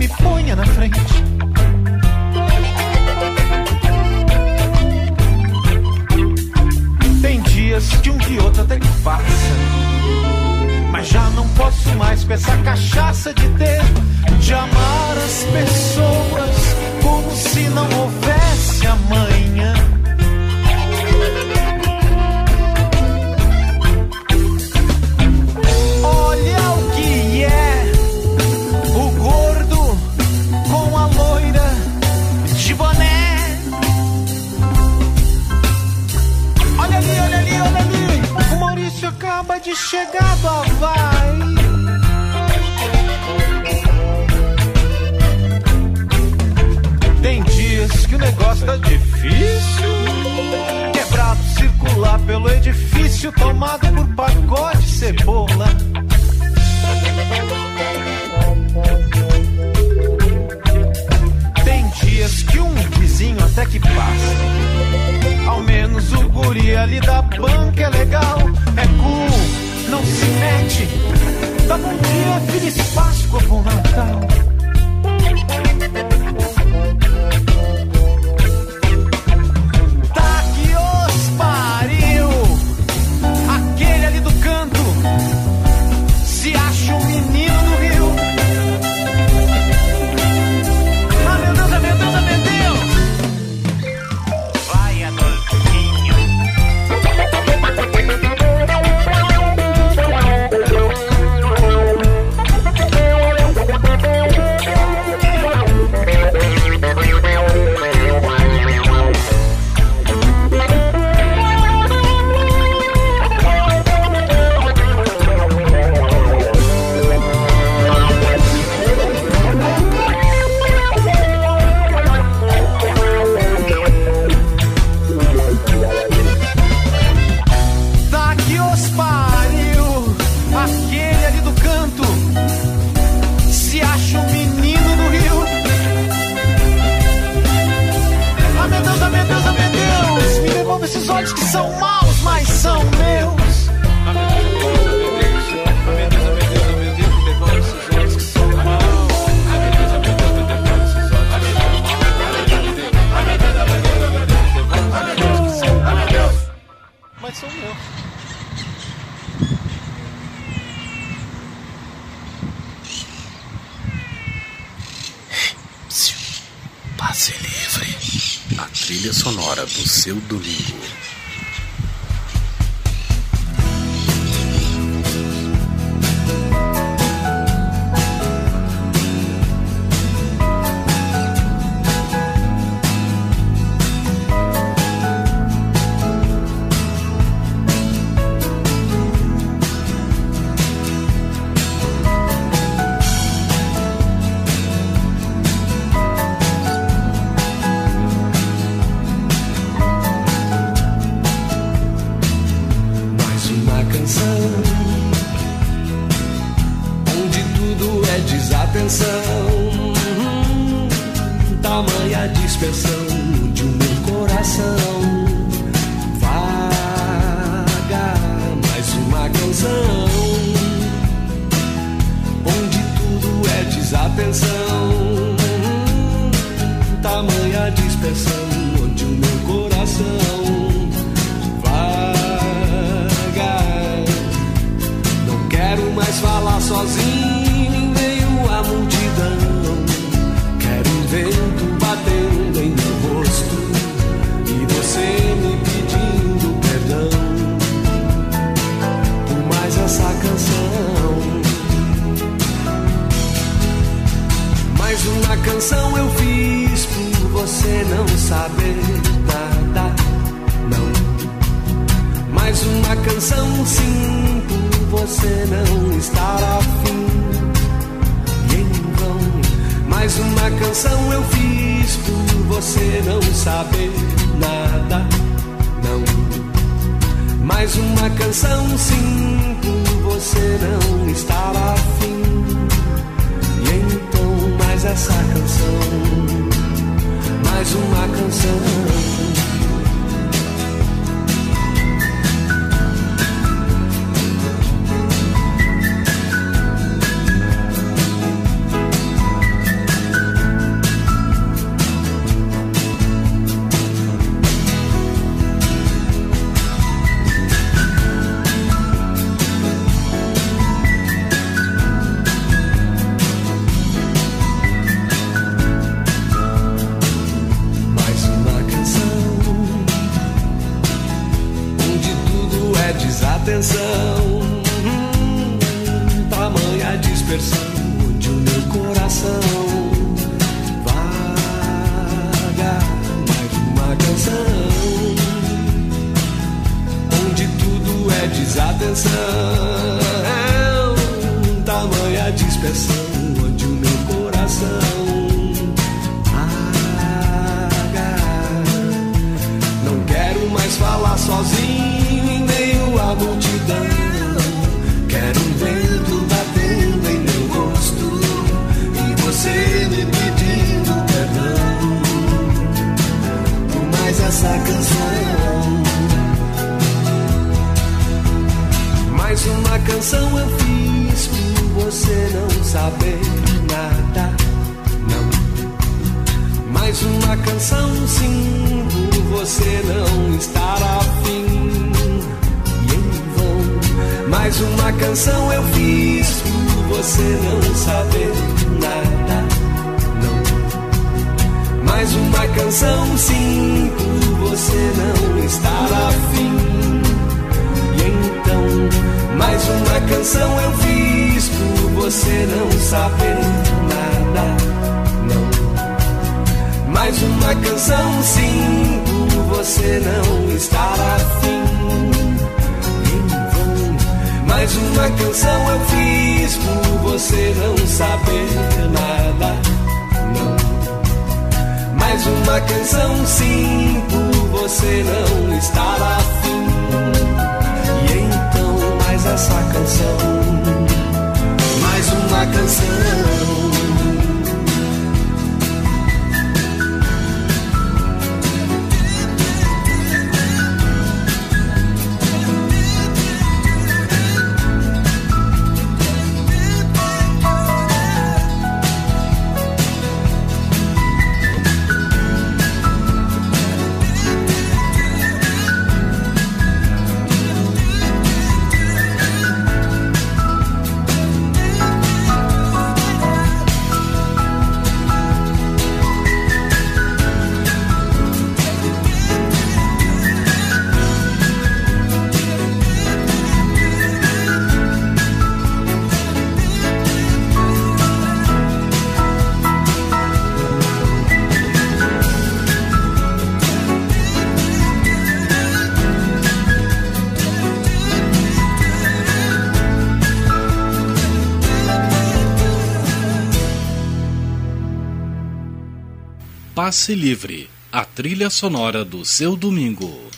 me ponha na frente. Tem dias que um que outro até que passa. Mas já não posso mais com essa cachaça de ter de amar as pessoas como se não houvesse amanhã. de chegada vai. Tem dias que o negócio tá difícil. Quebrado circular pelo edifício, tomado por pacote cebola. Tem dias que um vizinho até que passa. Ao menos o guri ali da banca é legal não se mete. tá bom dia, feliz Páscoa, bom Livre, a trilha sonora do seu domingo.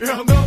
Yeah, no.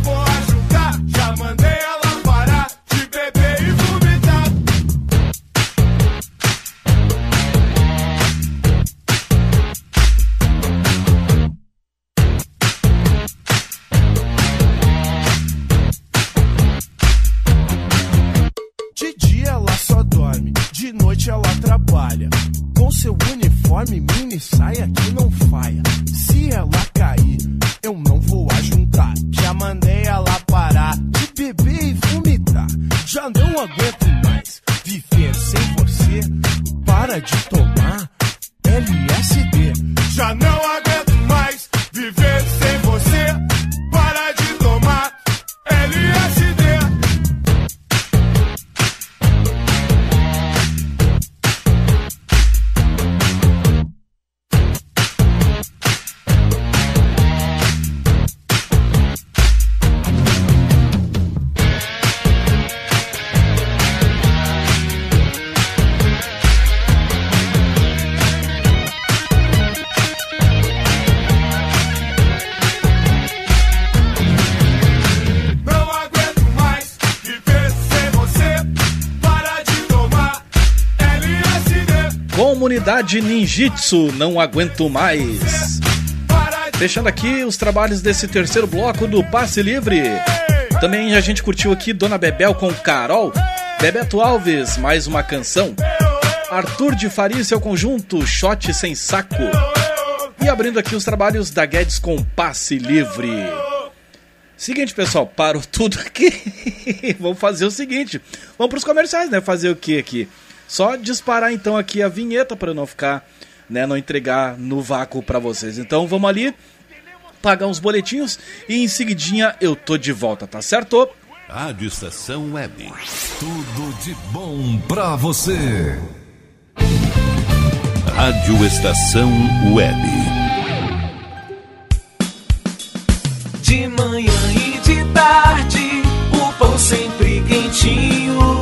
Comunidade Ninjitsu, não aguento mais. Deixando aqui os trabalhos desse terceiro bloco do Passe Livre. Também a gente curtiu aqui Dona Bebel com Carol, Bebeto Alves, mais uma canção. Arthur de Faria seu conjunto, Shot Sem Saco. E abrindo aqui os trabalhos da Guedes com Passe Livre. Seguinte, pessoal, parou tudo aqui. vamos fazer o seguinte. Vamos para os comerciais, né? Fazer o que aqui? Só disparar então aqui a vinheta para não ficar, né, não entregar no vácuo para vocês. Então vamos ali pagar uns boletinhos e em seguidinha eu tô de volta, tá certo? Rádio Estação Web. Tudo de bom pra você. Rádio Estação Web. De manhã e de tarde, o pão sempre quentinho.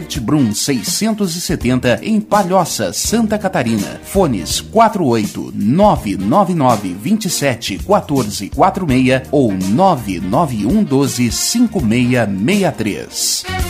Gueder Brum 670 em Palhoça, Santa Catarina. Fones 48 999 27 14 46 ou 991 12 5663.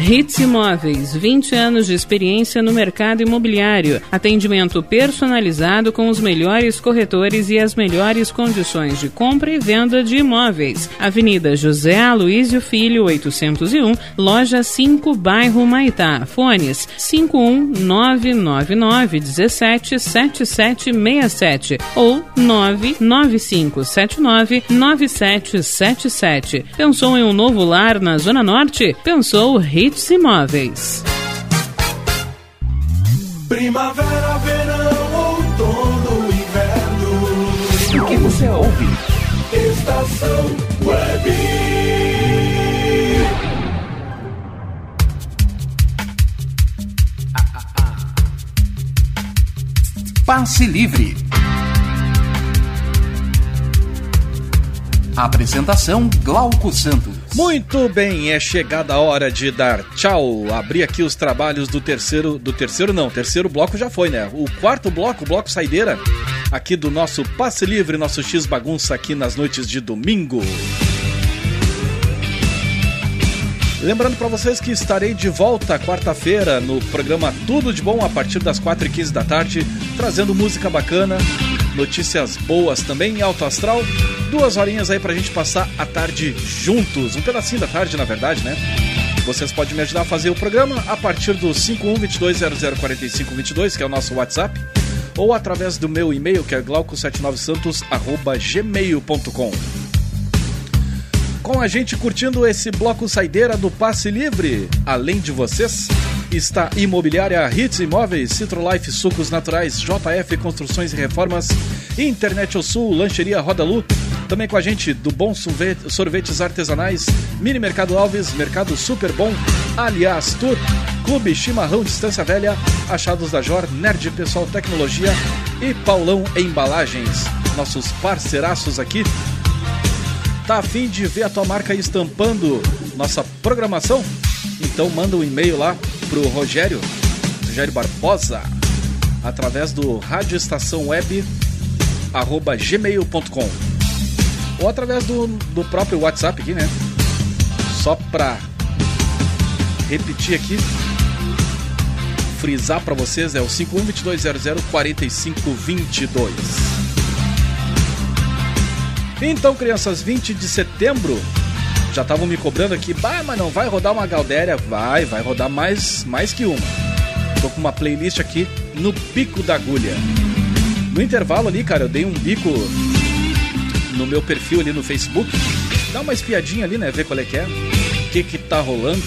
Hits Imóveis, 20 anos de experiência no mercado imobiliário. Atendimento personalizado com os melhores corretores e as melhores condições de compra e venda de imóveis. Avenida José Aloísio Filho, 801, Loja 5, Bairro Maitá. Fones 51999 17 7767 ou 99579 9777. Pensou em um novo lar na Zona Norte? Pensou Hits Imóveis. Primavera, verão, outono, inverno. O que você ouve? Estação Web. Passe Livre. Apresentação Glauco Santos. Muito bem, é chegada a hora de dar tchau. Abrir aqui os trabalhos do terceiro, do terceiro não, terceiro bloco já foi, né? O quarto bloco, o bloco saideira, aqui do nosso passe livre, nosso X bagunça aqui nas noites de domingo. Lembrando para vocês que estarei de volta quarta-feira no programa Tudo de Bom a partir das 4h15 da tarde, trazendo música bacana, notícias boas também, alto astral. Duas horinhas aí pra gente passar a tarde juntos, um pedacinho da tarde na verdade, né? Vocês podem me ajudar a fazer o programa a partir do 5122004522, que é o nosso WhatsApp, ou através do meu e-mail, que é glauco79santos@gmail.com. Com a gente curtindo esse bloco saideira do Passe Livre, além de vocês, está Imobiliária Hits Imóveis, Citrolife Sucos Naturais, JF Construções e Reformas, Internet ao Sul, Lancheria Roda Lu, também com a gente do Bom Sorvete- Sorvetes Artesanais, Mini Mercado Alves, Mercado Super Bom, Aliás Tour, Clube Chimarrão Distância Velha, Achados da Jor, Nerd Pessoal Tecnologia e Paulão Embalagens, nossos parceiraços aqui. Tá afim de ver a tua marca estampando nossa programação? Então manda um e-mail lá pro Rogério, Rogério Barbosa, através do Estação Web arroba gmail.com ou através do, do próprio WhatsApp aqui, né? Só pra repetir aqui, frisar pra vocês é o 5122004522. Então, crianças, 20 de setembro, já estavam me cobrando aqui, bah, mas não vai rodar uma Galdéria? Vai, vai rodar mais, mais que uma. Tô com uma playlist aqui no Pico da Agulha. No intervalo ali, cara, eu dei um bico no meu perfil ali no Facebook. Dá uma espiadinha ali, né? Ver qual é que é. O que que tá rolando.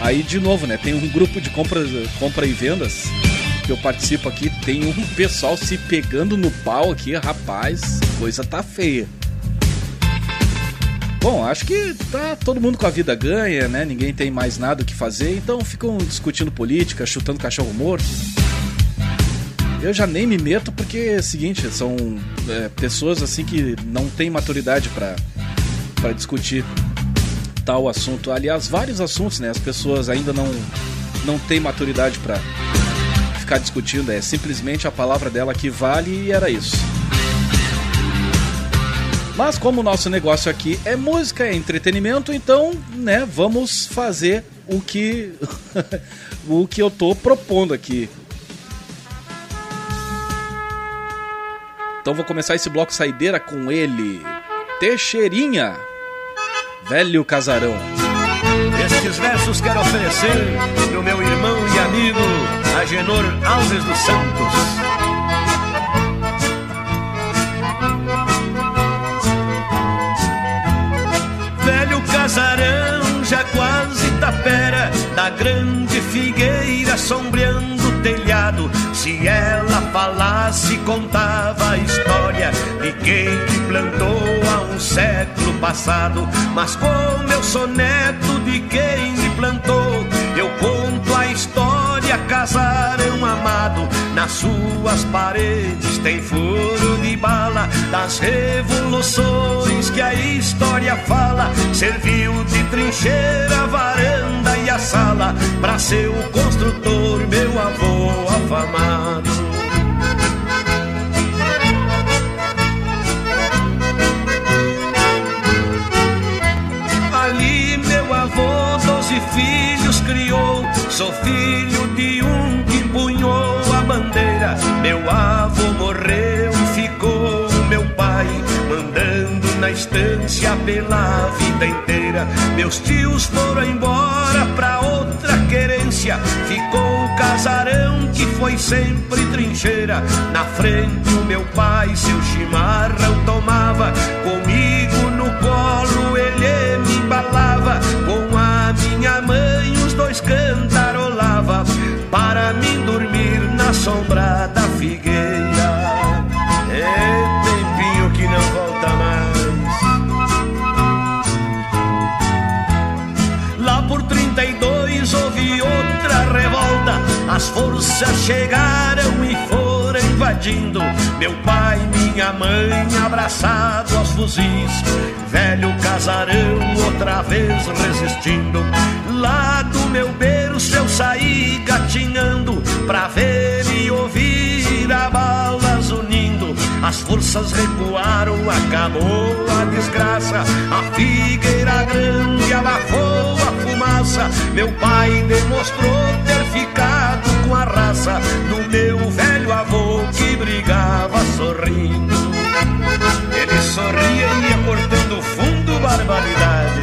Aí, de novo, né? Tem um grupo de compra, compra e vendas que eu participo aqui. Tem um pessoal se pegando no pau aqui, rapaz. Coisa tá feia. Bom, acho que tá todo mundo com a vida ganha, né? Ninguém tem mais nada o que fazer, então ficam discutindo política, chutando cachorro morto. Eu já nem me meto porque é o seguinte, são é, pessoas assim que não têm maturidade para discutir tal assunto. Aliás, vários assuntos, né? As pessoas ainda não não têm maturidade pra ficar discutindo. É simplesmente a palavra dela que vale e era isso. Mas como o nosso negócio aqui é música, é entretenimento, então, né, vamos fazer o que o que eu tô propondo aqui. Então vou começar esse bloco saideira com ele, Teixeirinha, velho casarão. Estes versos quero oferecer pro meu irmão e amigo Agenor Alves dos Santos. Casarão, já quase tapera, da grande figueira sombreando o telhado. Se ela falasse, contava a história de quem que plantou há um século passado. Mas como eu sou neto de quem me plantou, eu conto a história, casarão amado. Nas suas paredes tem furo de bala das revoluções que a história fala. Serviu de trincheira, varanda e a sala para ser o construtor, meu avô afamado. Ali meu avô doze filhos criou. Sou filho Meu avô morreu, ficou meu pai mandando na estância pela vida inteira. Meus tios foram embora pra outra querência. Ficou o casarão que foi sempre trincheira. Na frente o meu pai seu chimarrão tomava. Comigo no colo ele me embalava. Com a minha mãe os dois cantarolava. Para mim dormir na sombra As forças chegaram e foram invadindo. Meu pai, minha mãe, abraçado aos fuzis. Velho casarão, outra vez resistindo. Lá do meu berço eu saí gatinhando pra ver e ouvir a balas unindo. As forças recuaram, acabou a desgraça. A figueira grande abafou a fumaça. Meu pai demonstrou ter ficado com a raça do meu velho avô que brigava sorrindo. Ele sorria e ia cortando fundo barbaridade.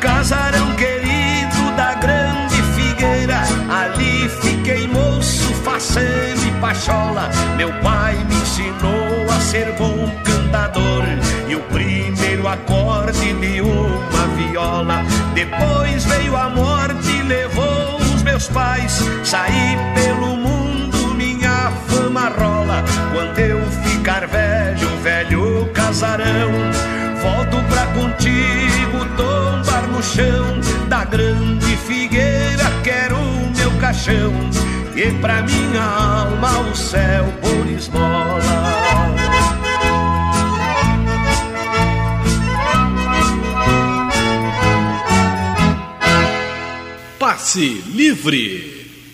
Casarão querido da grande figueira, ali fiquei moço, façando e pachola. Meu pai me ensinou a ser bom cantador e o primeiro acorde de uma viola. Depois veio a morte levou os meus pais. Saí pelo mundo, minha fama rola. Quando eu ficar velho, velho casarão. Volto pra contigo, tombar no chão da grande figueira, quero o meu caixão. E pra minha alma o céu por esmola. Passe livre.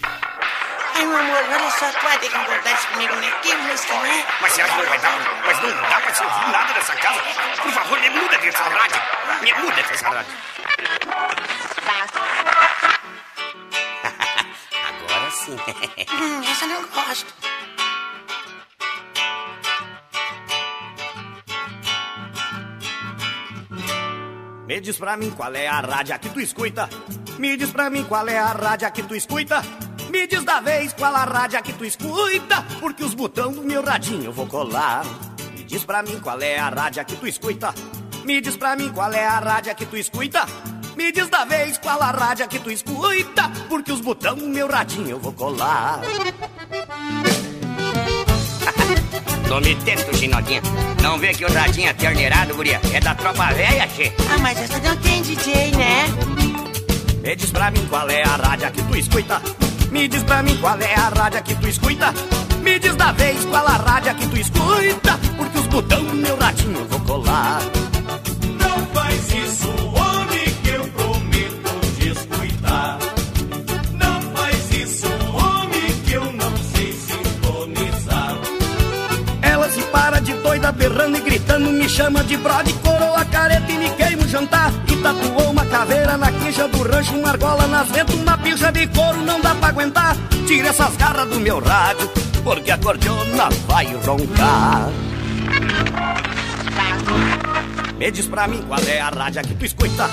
Ai, meu amor, olha só, tu vai ter que concordar isso comigo, né? Que música, né? Mas será que não vai dar? Mas não dá pra se ouvir nada nessa casa? Por favor, me muda dessa rádio. Me muda dessa rádio. Agora sim. hum, essa eu não gosto. Me diz pra mim qual é a rádio que tu escuta. Me diz pra mim qual é a rádio que tu escuta. Me diz da vez qual a rádio que tu escuta. Porque os botões do meu radinho eu vou colar. Me diz pra mim qual é a rádio que tu escuta. Me diz pra mim qual é a rádio que tu escuta. Me diz da vez qual a rádio que tu escuta. Porque os botões do meu radinho eu vou colar. Tô me tento, Ginodinha. Não vê que o radinho é terneirado, guria? É da tropa velha, che. Ah, mas essa não tem DJ, né? Me diz pra mim qual é a rádio que tu escuta. Me diz pra mim qual é a rádio que tu escuta. Me diz da vez qual a rádio que tu escuta. Porque os botões do meu radinho eu vou colar. Não faz isso, homem, doida, berrando e gritando, me chama de brode, coroa careta e me queima o jantar. E tatuou uma caveira na quincha do rancho, uma argola nas ventas, uma pilcha de couro, não dá pra aguentar. Tira essas garras do meu rádio, porque a cordiona vai roncar. Me diz pra mim qual é a rádio que tu escuta.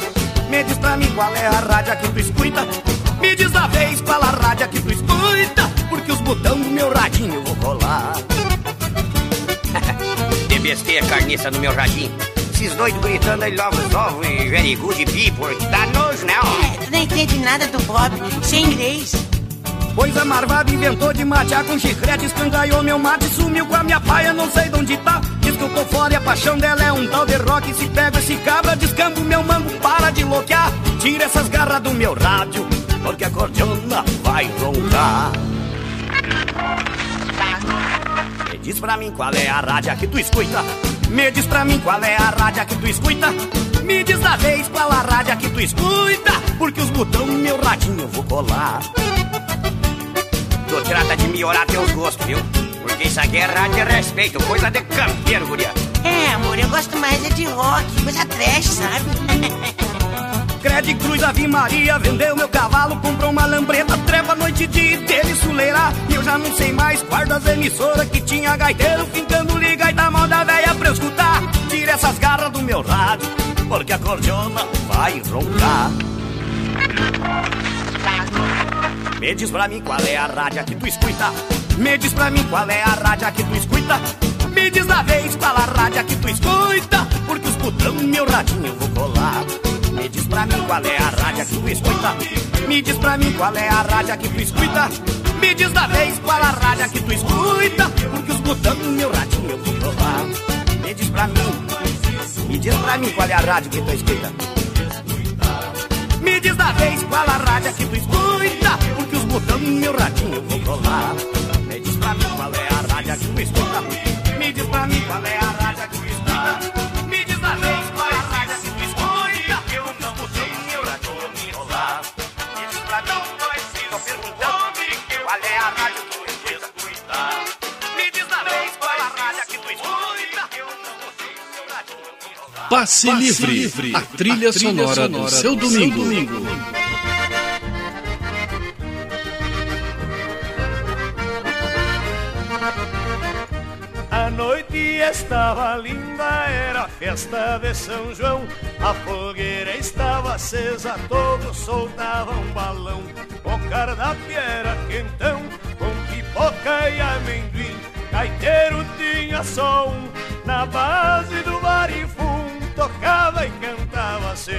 Me diz pra mim qual é a rádio que tu escuta. Me diz da vez qual a rádio que tu escuta. Porque os botões do meu radinho eu vou colar. De besteira carniça no meu radinho. Esses doidos gritando aí logo os ovos e very good people. Dá nojo, né? É, tu não entende nada do Bob, sem inglês. Pois a marvada inventou de matear com chiclete, escangaiou meu mate, sumiu com a minha paia, não sei de onde tá. Diz que eu tô fora e a paixão dela é um tal de rock. Se pega esse cabra, descamba o meu mango, para de loquear. Tira essas garras do meu rádio, porque a cordiona vai roncar. Me diz pra mim qual é a rádio que tu escuta. Me diz pra mim qual é a rádio que tu escuta. Me diz da vez qual a rádio que tu escuta. Porque os botões no meu radinho eu vou colar. Tu trata de melhorar teus gostos, viu? Porque isso aqui é rádio de respeito, coisa de campeiro, guria. É, amor, eu gosto mais é de rock, coisa trash, sabe? Crede Cruz Ave Maria vendeu meu cavalo, comprou uma lambreta, trepa a noite de dele suleirar. E eu já não sei mais quais das emissoras que tinha gaiteiro, fincando liga e da moda velha pra eu escutar. Tira essas garras do meu rádio, porque a cordiona vai roncar. Me diz pra mim qual é a rádio que tu escuta. Me diz pra mim qual é a rádio que tu escuta. Me diz da vez qual a rádio que tu escuta. Porque os no meu radinho eu vou colar. Me diz pra mim qual é a rádio que tu escuta. Me diz pra mim qual é a rádio que tu escuta. Me diz da vez qual a rádio que tu escuta. Porque os botão meu radinho eu vou colar. Me diz pra mim. Me diz pra mim qual é a rádio que tu escuta. Me diz da vez qual a rádio que tu escuta Porque os botões no meu radinho eu vou colar Me diz pra mim qual é a rádio que tu escuta Me diz pra mim qual é a rádio que tu escuta Me diz da vez colar Passe, livre, a trilha, sonora, do seu domingo. A noite estava linda, era festa de São João. A fogueira estava acesa, todos soltavam balão. O cardápio era quentão, com pipoca e amendoim. Gaiteiro tinha só um, na base do barifum, tocava e cantava assim.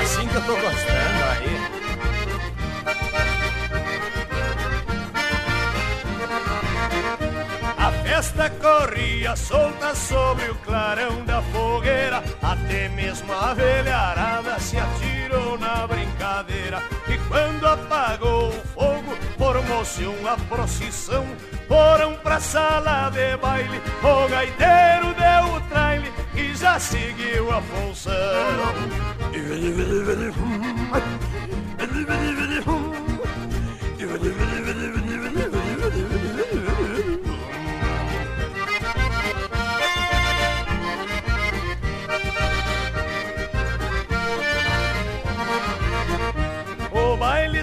Assim que eu tô gostando aí. A festa corria solta sobre o clarão da fogueira. Até mesmo a velharada se atirou na brincadeira. E quando apagou o fogo, formou-se uma procissão. Foram pra sala de baile, o gaiteiro deu o traile e já seguiu a função.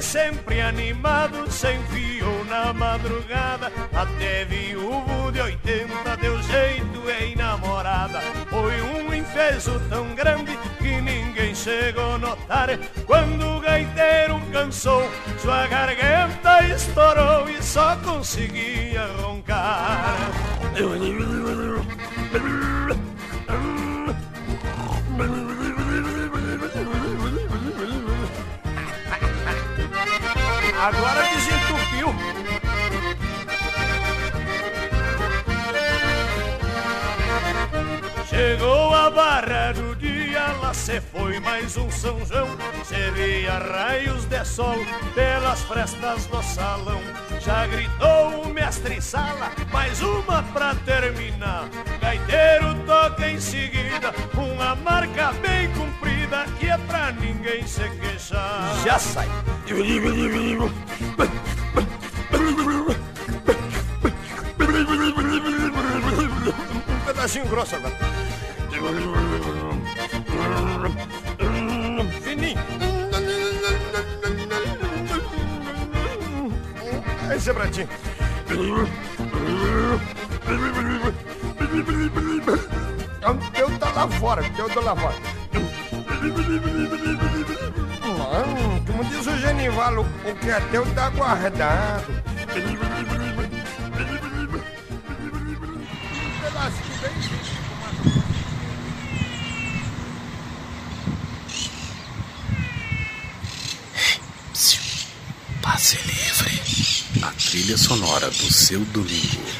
Sempre animado, sem fio na madrugada. Até viúvo de 80 deu jeito em namorada. Foi um enfezo tão grande que ninguém chegou a notar. Quando o gaiteiro cansou, sua garganta estourou e só conseguia roncar. Agora desentupiu. Chegou a barra do lá se foi mais um São João. Se via raios de sol pelas frestas do salão. Já gritou o mestre Sala, mais uma pra terminar. Gaiteiro toca em seguida, uma marca bem comprida que é pra ninguém se queixar. Já sai. Um pedacinho grosso agora. Ti. O teu tá lá fora, o teu tá lá fora. Não, como diz o Genival, o que é teu tá guardado. Trilha sonora do seu domingo.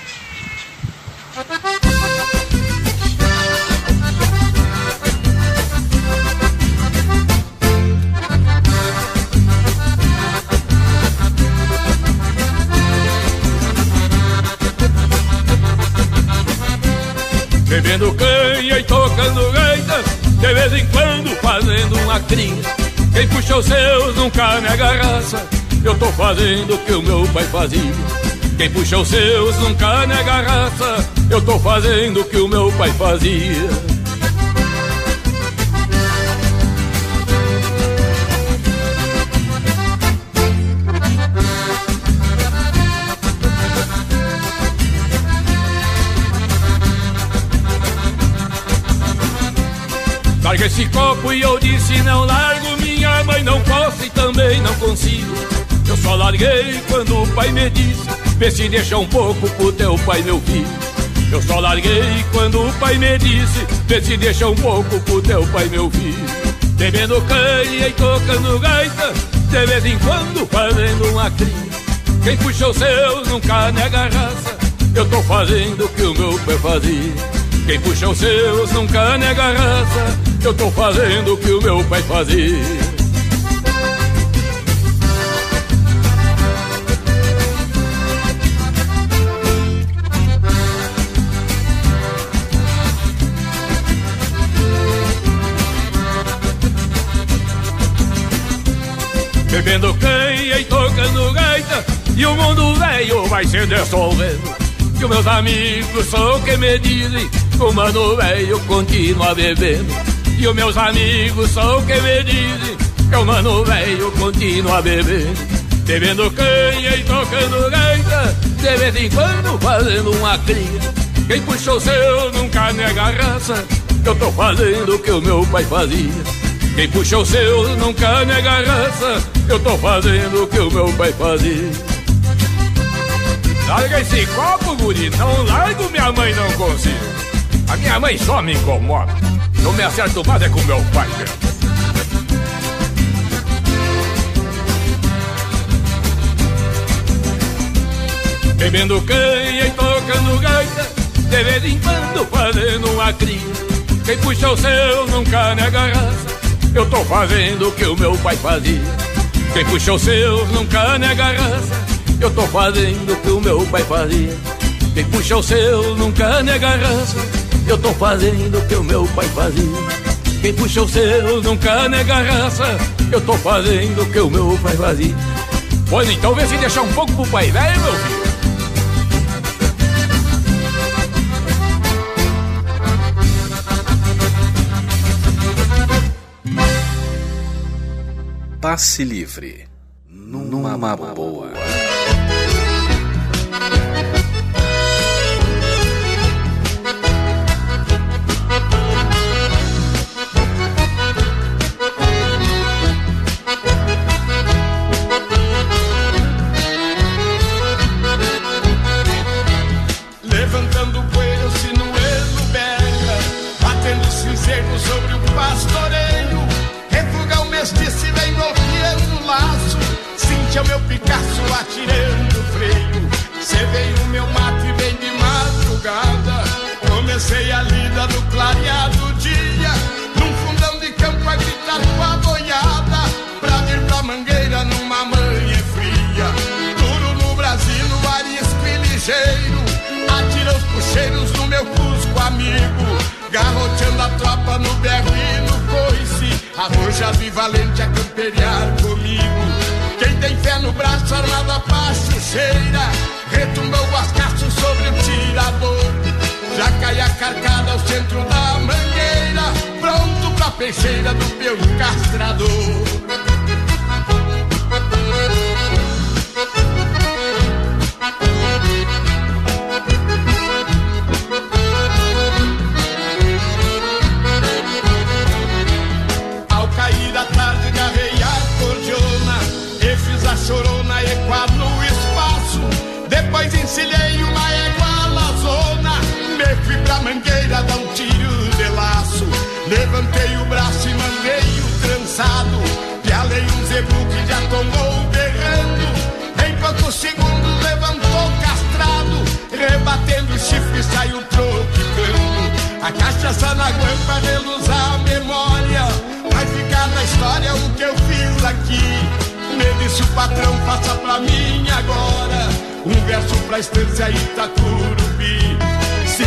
Bebendo canha e tocando gaita De vez em quando fazendo uma cria Quem puxa os seus nunca nega raça Eu tô fazendo o que o meu pai fazia. Quem puxa os seus nunca nega raça. Eu tô fazendo o que o meu pai fazia. Larga esse copo e eu disse não largo Minha mãe não posso e também não consigo Eu só larguei quando o pai me disse Vê se deixa um pouco pro teu pai meu filho. Eu só larguei quando o pai me disse Vê se deixa um pouco pro teu pai meu filho. Bebendo canha e tocando gaita De vez em quando fazendo uma cria Quem puxa os seus nunca nega raça Eu tô fazendo o que o meu pai fazia. Quem puxa os seus nunca nega raça Eu tô fazendo o que o meu pai fazia Bebendo canha e tocando gaita E o mundo velho vai se dissolvendo Que os meus amigos são que me dizem Que o mano velho continua bebendo E os meus amigos são que me dizem Que o mano velho continua bebendo Bebendo canha e tocando gaita De vez em quando fazendo uma cria Quem puxou seu nunca nega a raça. Eu tô fazendo o que o meu pai fazia. Quem puxou o seu nunca nega raça. Eu tô fazendo o que o meu pai fazia. Larga esse copo, guri, não largo, minha mãe não consigo. A minha mãe só me incomoda. Não me acerto mais é com meu pai. Bebendo canha e tocando gaita De vez em quando fazendo uma cria Quem puxa o seu nunca nega raça Eu tô fazendo o que o meu pai fazia Quem puxa o seu nunca nega raça Eu tô fazendo o que o meu pai fazia. Quem puxa o seu nunca nega raça Eu tô fazendo o que o meu pai fazia. Quem puxa o seu nunca nega raça Eu tô fazendo o que o meu pai fazia. Pois então vê se deixar um pouco pro pai velho, meu filho Passe livre. Numa boa. Comecei a lida no clareado dia Num fundão de campo a gritar com a boiada Pra vir pra mangueira numa manhã fria. Duro no Brasil, arisco e ligeiro Atira os puxeiros no meu cusco amigo. Garroteando a tropa no berro e no coice Arrojado e valente a camperiar comigo. Quem tem fé no braço armado a pachucheira Retumbou o ascaço sobre o tirador Já cai a carcada ao centro da mangueira Pronto pra peixeira do meu castrador mangueira dar um tiro de laço. Levantei o braço e mandei o trançado. Pialei um zebu que já tomou berrando. Em poucos segundos levantou castrado. Rebatendo o chifre saiu tropicando A cachaça na guampa reluz a memória. Vai ficar na história o que eu fiz aqui. Me disse o patrão, faça pra mim agora. Um verso pra estância Itacurubi. Se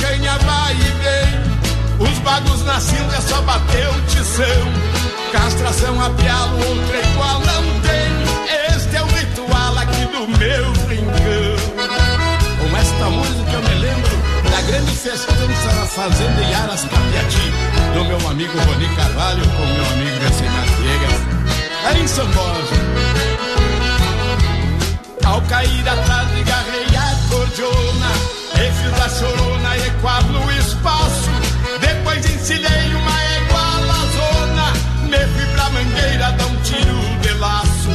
canha vai e vem. Os bagos na cinza é só bater o tição. Castração a pialo, outra igual não tem. Este é o ritual aqui do meu rincão. Com esta música eu me lembro Da grande festança na fazenda Iaras Capiati Do meu amigo Roni Carvalho Com meu amigo Resinado Viegas. Lá em São Borja. Ao cair a tarde garrei a cordiona E fiz a chorona ecoar no espaço Depois encilhei uma égua lazona Me fui pra mangueira dar um tiro de laço.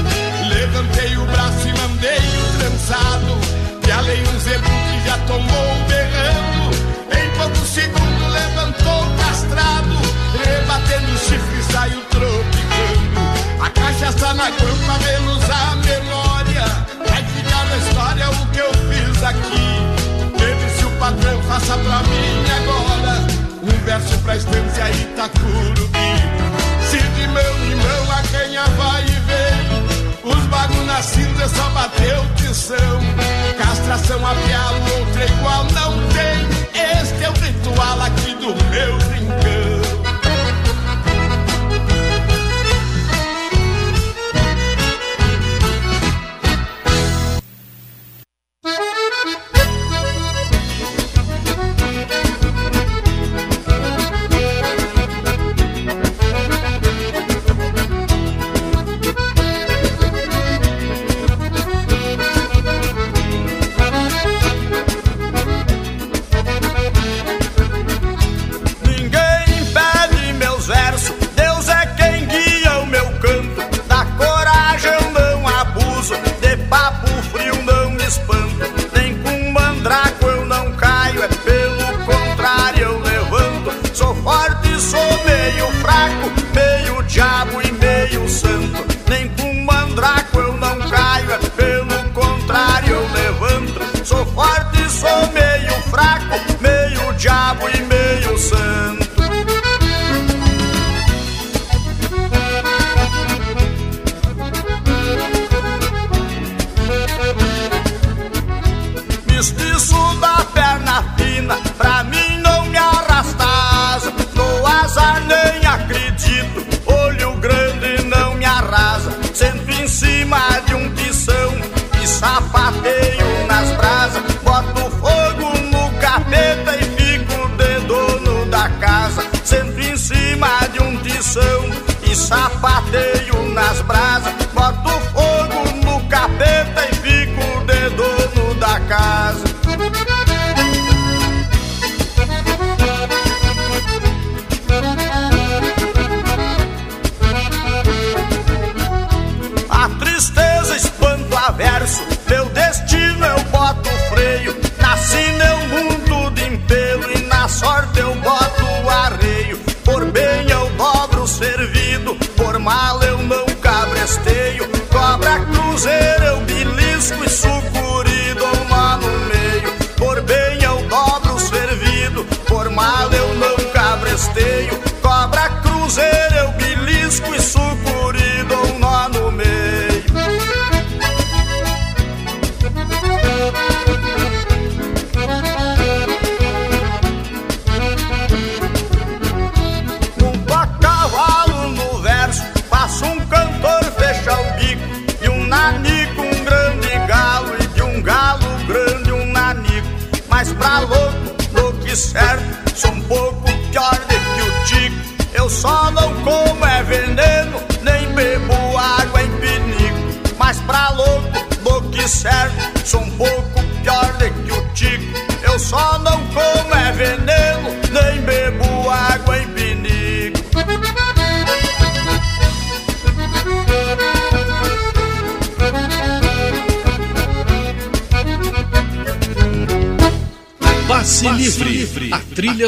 Levantei o braço e mandei o trançado. Pialei um zebu que já tomou berrando. Em poucos segundos levantou castrado. Rebatendo o chifre saiu tropicando. A cachaça na guampa menos a memória. Vai ficar na história o que eu fiz aqui. o patrão, faça pra mim agora Um verso pra estância Itacurubi Se de em mão a canha vai e vem Os bagos na cinza só bateu tição Castração a pialo, outra igual não tem. Este é o ritual aqui do meu rincão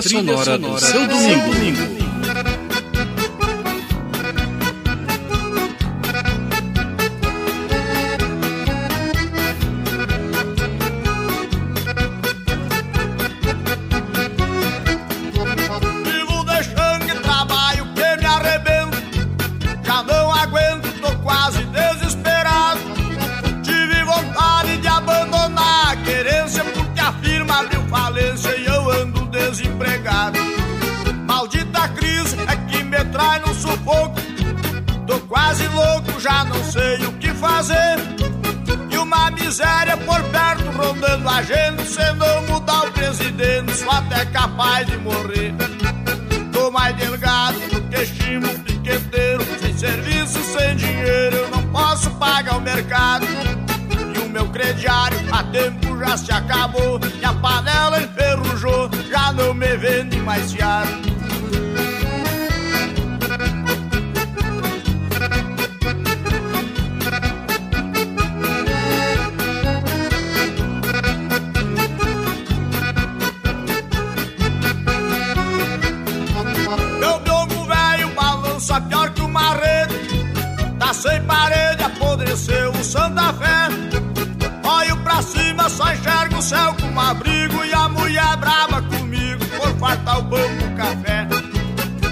trilha sonora do mercado. E o meu crediário a tempo já se acabou. Minha panela enferrujou, já não me vende mais fiado. Santa Fé. Olho pra cima, só enxergo o céu com abrigo. E a mulher brava comigo por fartar o pão com café.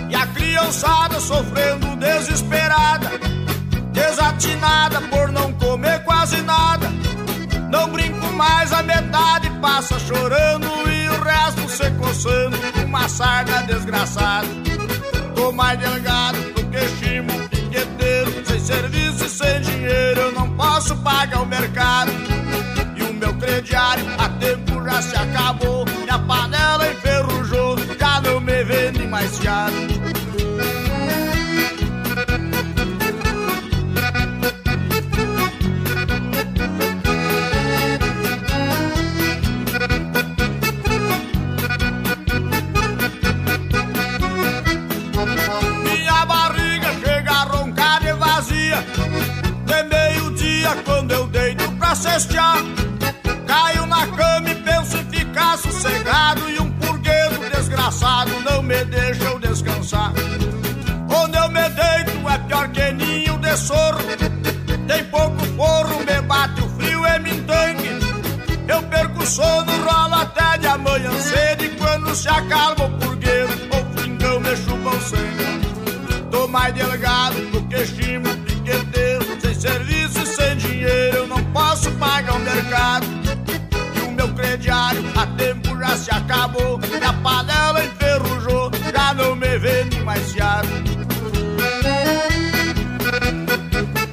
E a criançada sofrendo desesperada. Desatinada por não comer quase nada. Não brinco mais, a metade passa chorando e o resto se coçando uma sarna desgraçada. Tô mais delgado serviço e sem dinheiro, eu não posso pagar o mercado. E o meu crediário a tempo já se acabou, minha panela enferrujou, já não me vende mais fiado. Pra cestear, caio na cama e penso em ficar sossegado. E um purguedo desgraçado não me deixa eu descansar. Onde eu me deito é pior que ninho de sorro. Tem pouco forro, me bate o frio e me entangue. Eu perco o sono, rolo até de amanhã cedo. E quando se acalma acabou Minha panela enferrujou, já não me vende mais fiado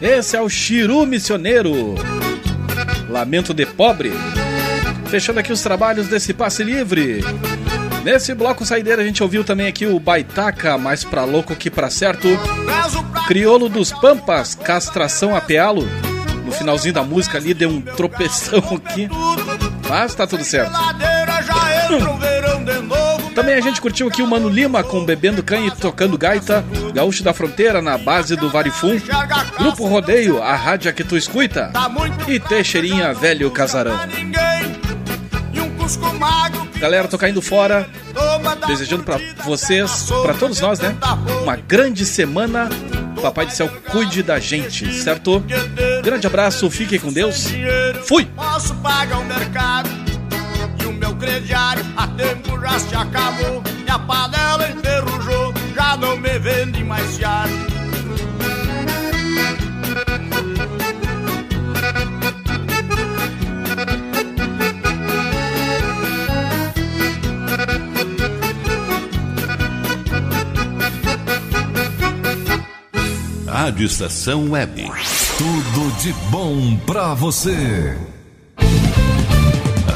Esse é o Chiru Missioneiro. Lamento de pobre. Fechando aqui os trabalhos desse passe livre. Nesse bloco saideira a gente ouviu também aqui o Baitaca, mais pra louco que pra certo. Criolo dos Pampas, castração a pealo. No finalzinho da música ali deu um tropeção aqui. Mas tá tudo certo. Também a gente curtiu aqui o Mano Lima com Bebendo Canha e Tocando Gaita, Gaúcho da Fronteira na base do Varifum, Grupo Rodeio, a rádio que tu escuta, e Teixeirinha Velho Casarão. Galera, tô caindo fora, desejando pra vocês, pra todos nós, né? Uma grande semana. Papai do céu cuide da gente, certo? Grande abraço, fiquem com Deus. Fui! Crediário a tempo já se acabou. Minha panela enferrujou, já não me vende mais fiado. Rádio Estação Web. Tudo de bom pra você.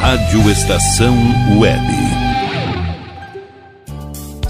Rádio Estação Web.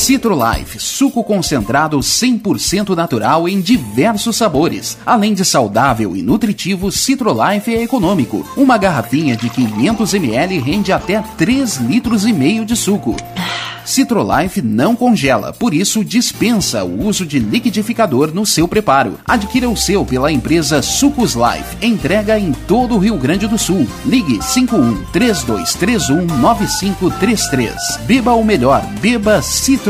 Citrolife, suco concentrado 100% natural em diversos sabores. Além de saudável e nutritivo, Citrolife é econômico. Uma garrafinha de 500 ml rende até 3 litros e meio de suco. Citrolife não congela, por isso dispensa o uso de liquidificador no seu preparo. Adquira o seu pela empresa Sucos Life. Entrega em todo o Rio Grande do Sul. Ligue 51 3231 9533. Beba o melhor, beba Citrolife.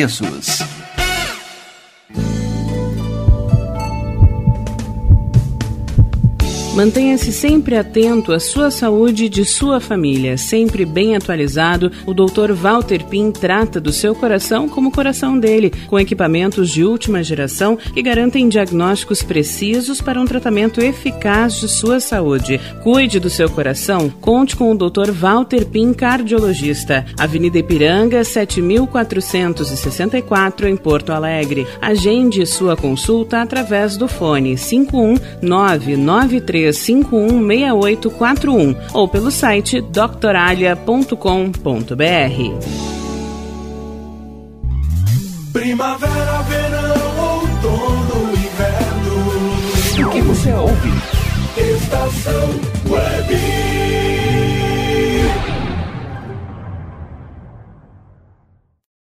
preços. Mantenha-se sempre atento à sua saúde e de sua família. Sempre bem atualizado, o Dr. Walter Pin trata do seu coração como o coração dele, com equipamentos de última geração que garantem diagnósticos precisos para um tratamento eficaz de sua saúde. Cuide do seu coração, conte com o Dr. Walter Pin, cardiologista. Avenida Ipiranga, 7464, em Porto Alegre. Agende sua consulta através do fone 51993 516841 ou pelo site doctoralia.com.br. Primavera, verão, outono, inverno. O que você ouve? Estação Web.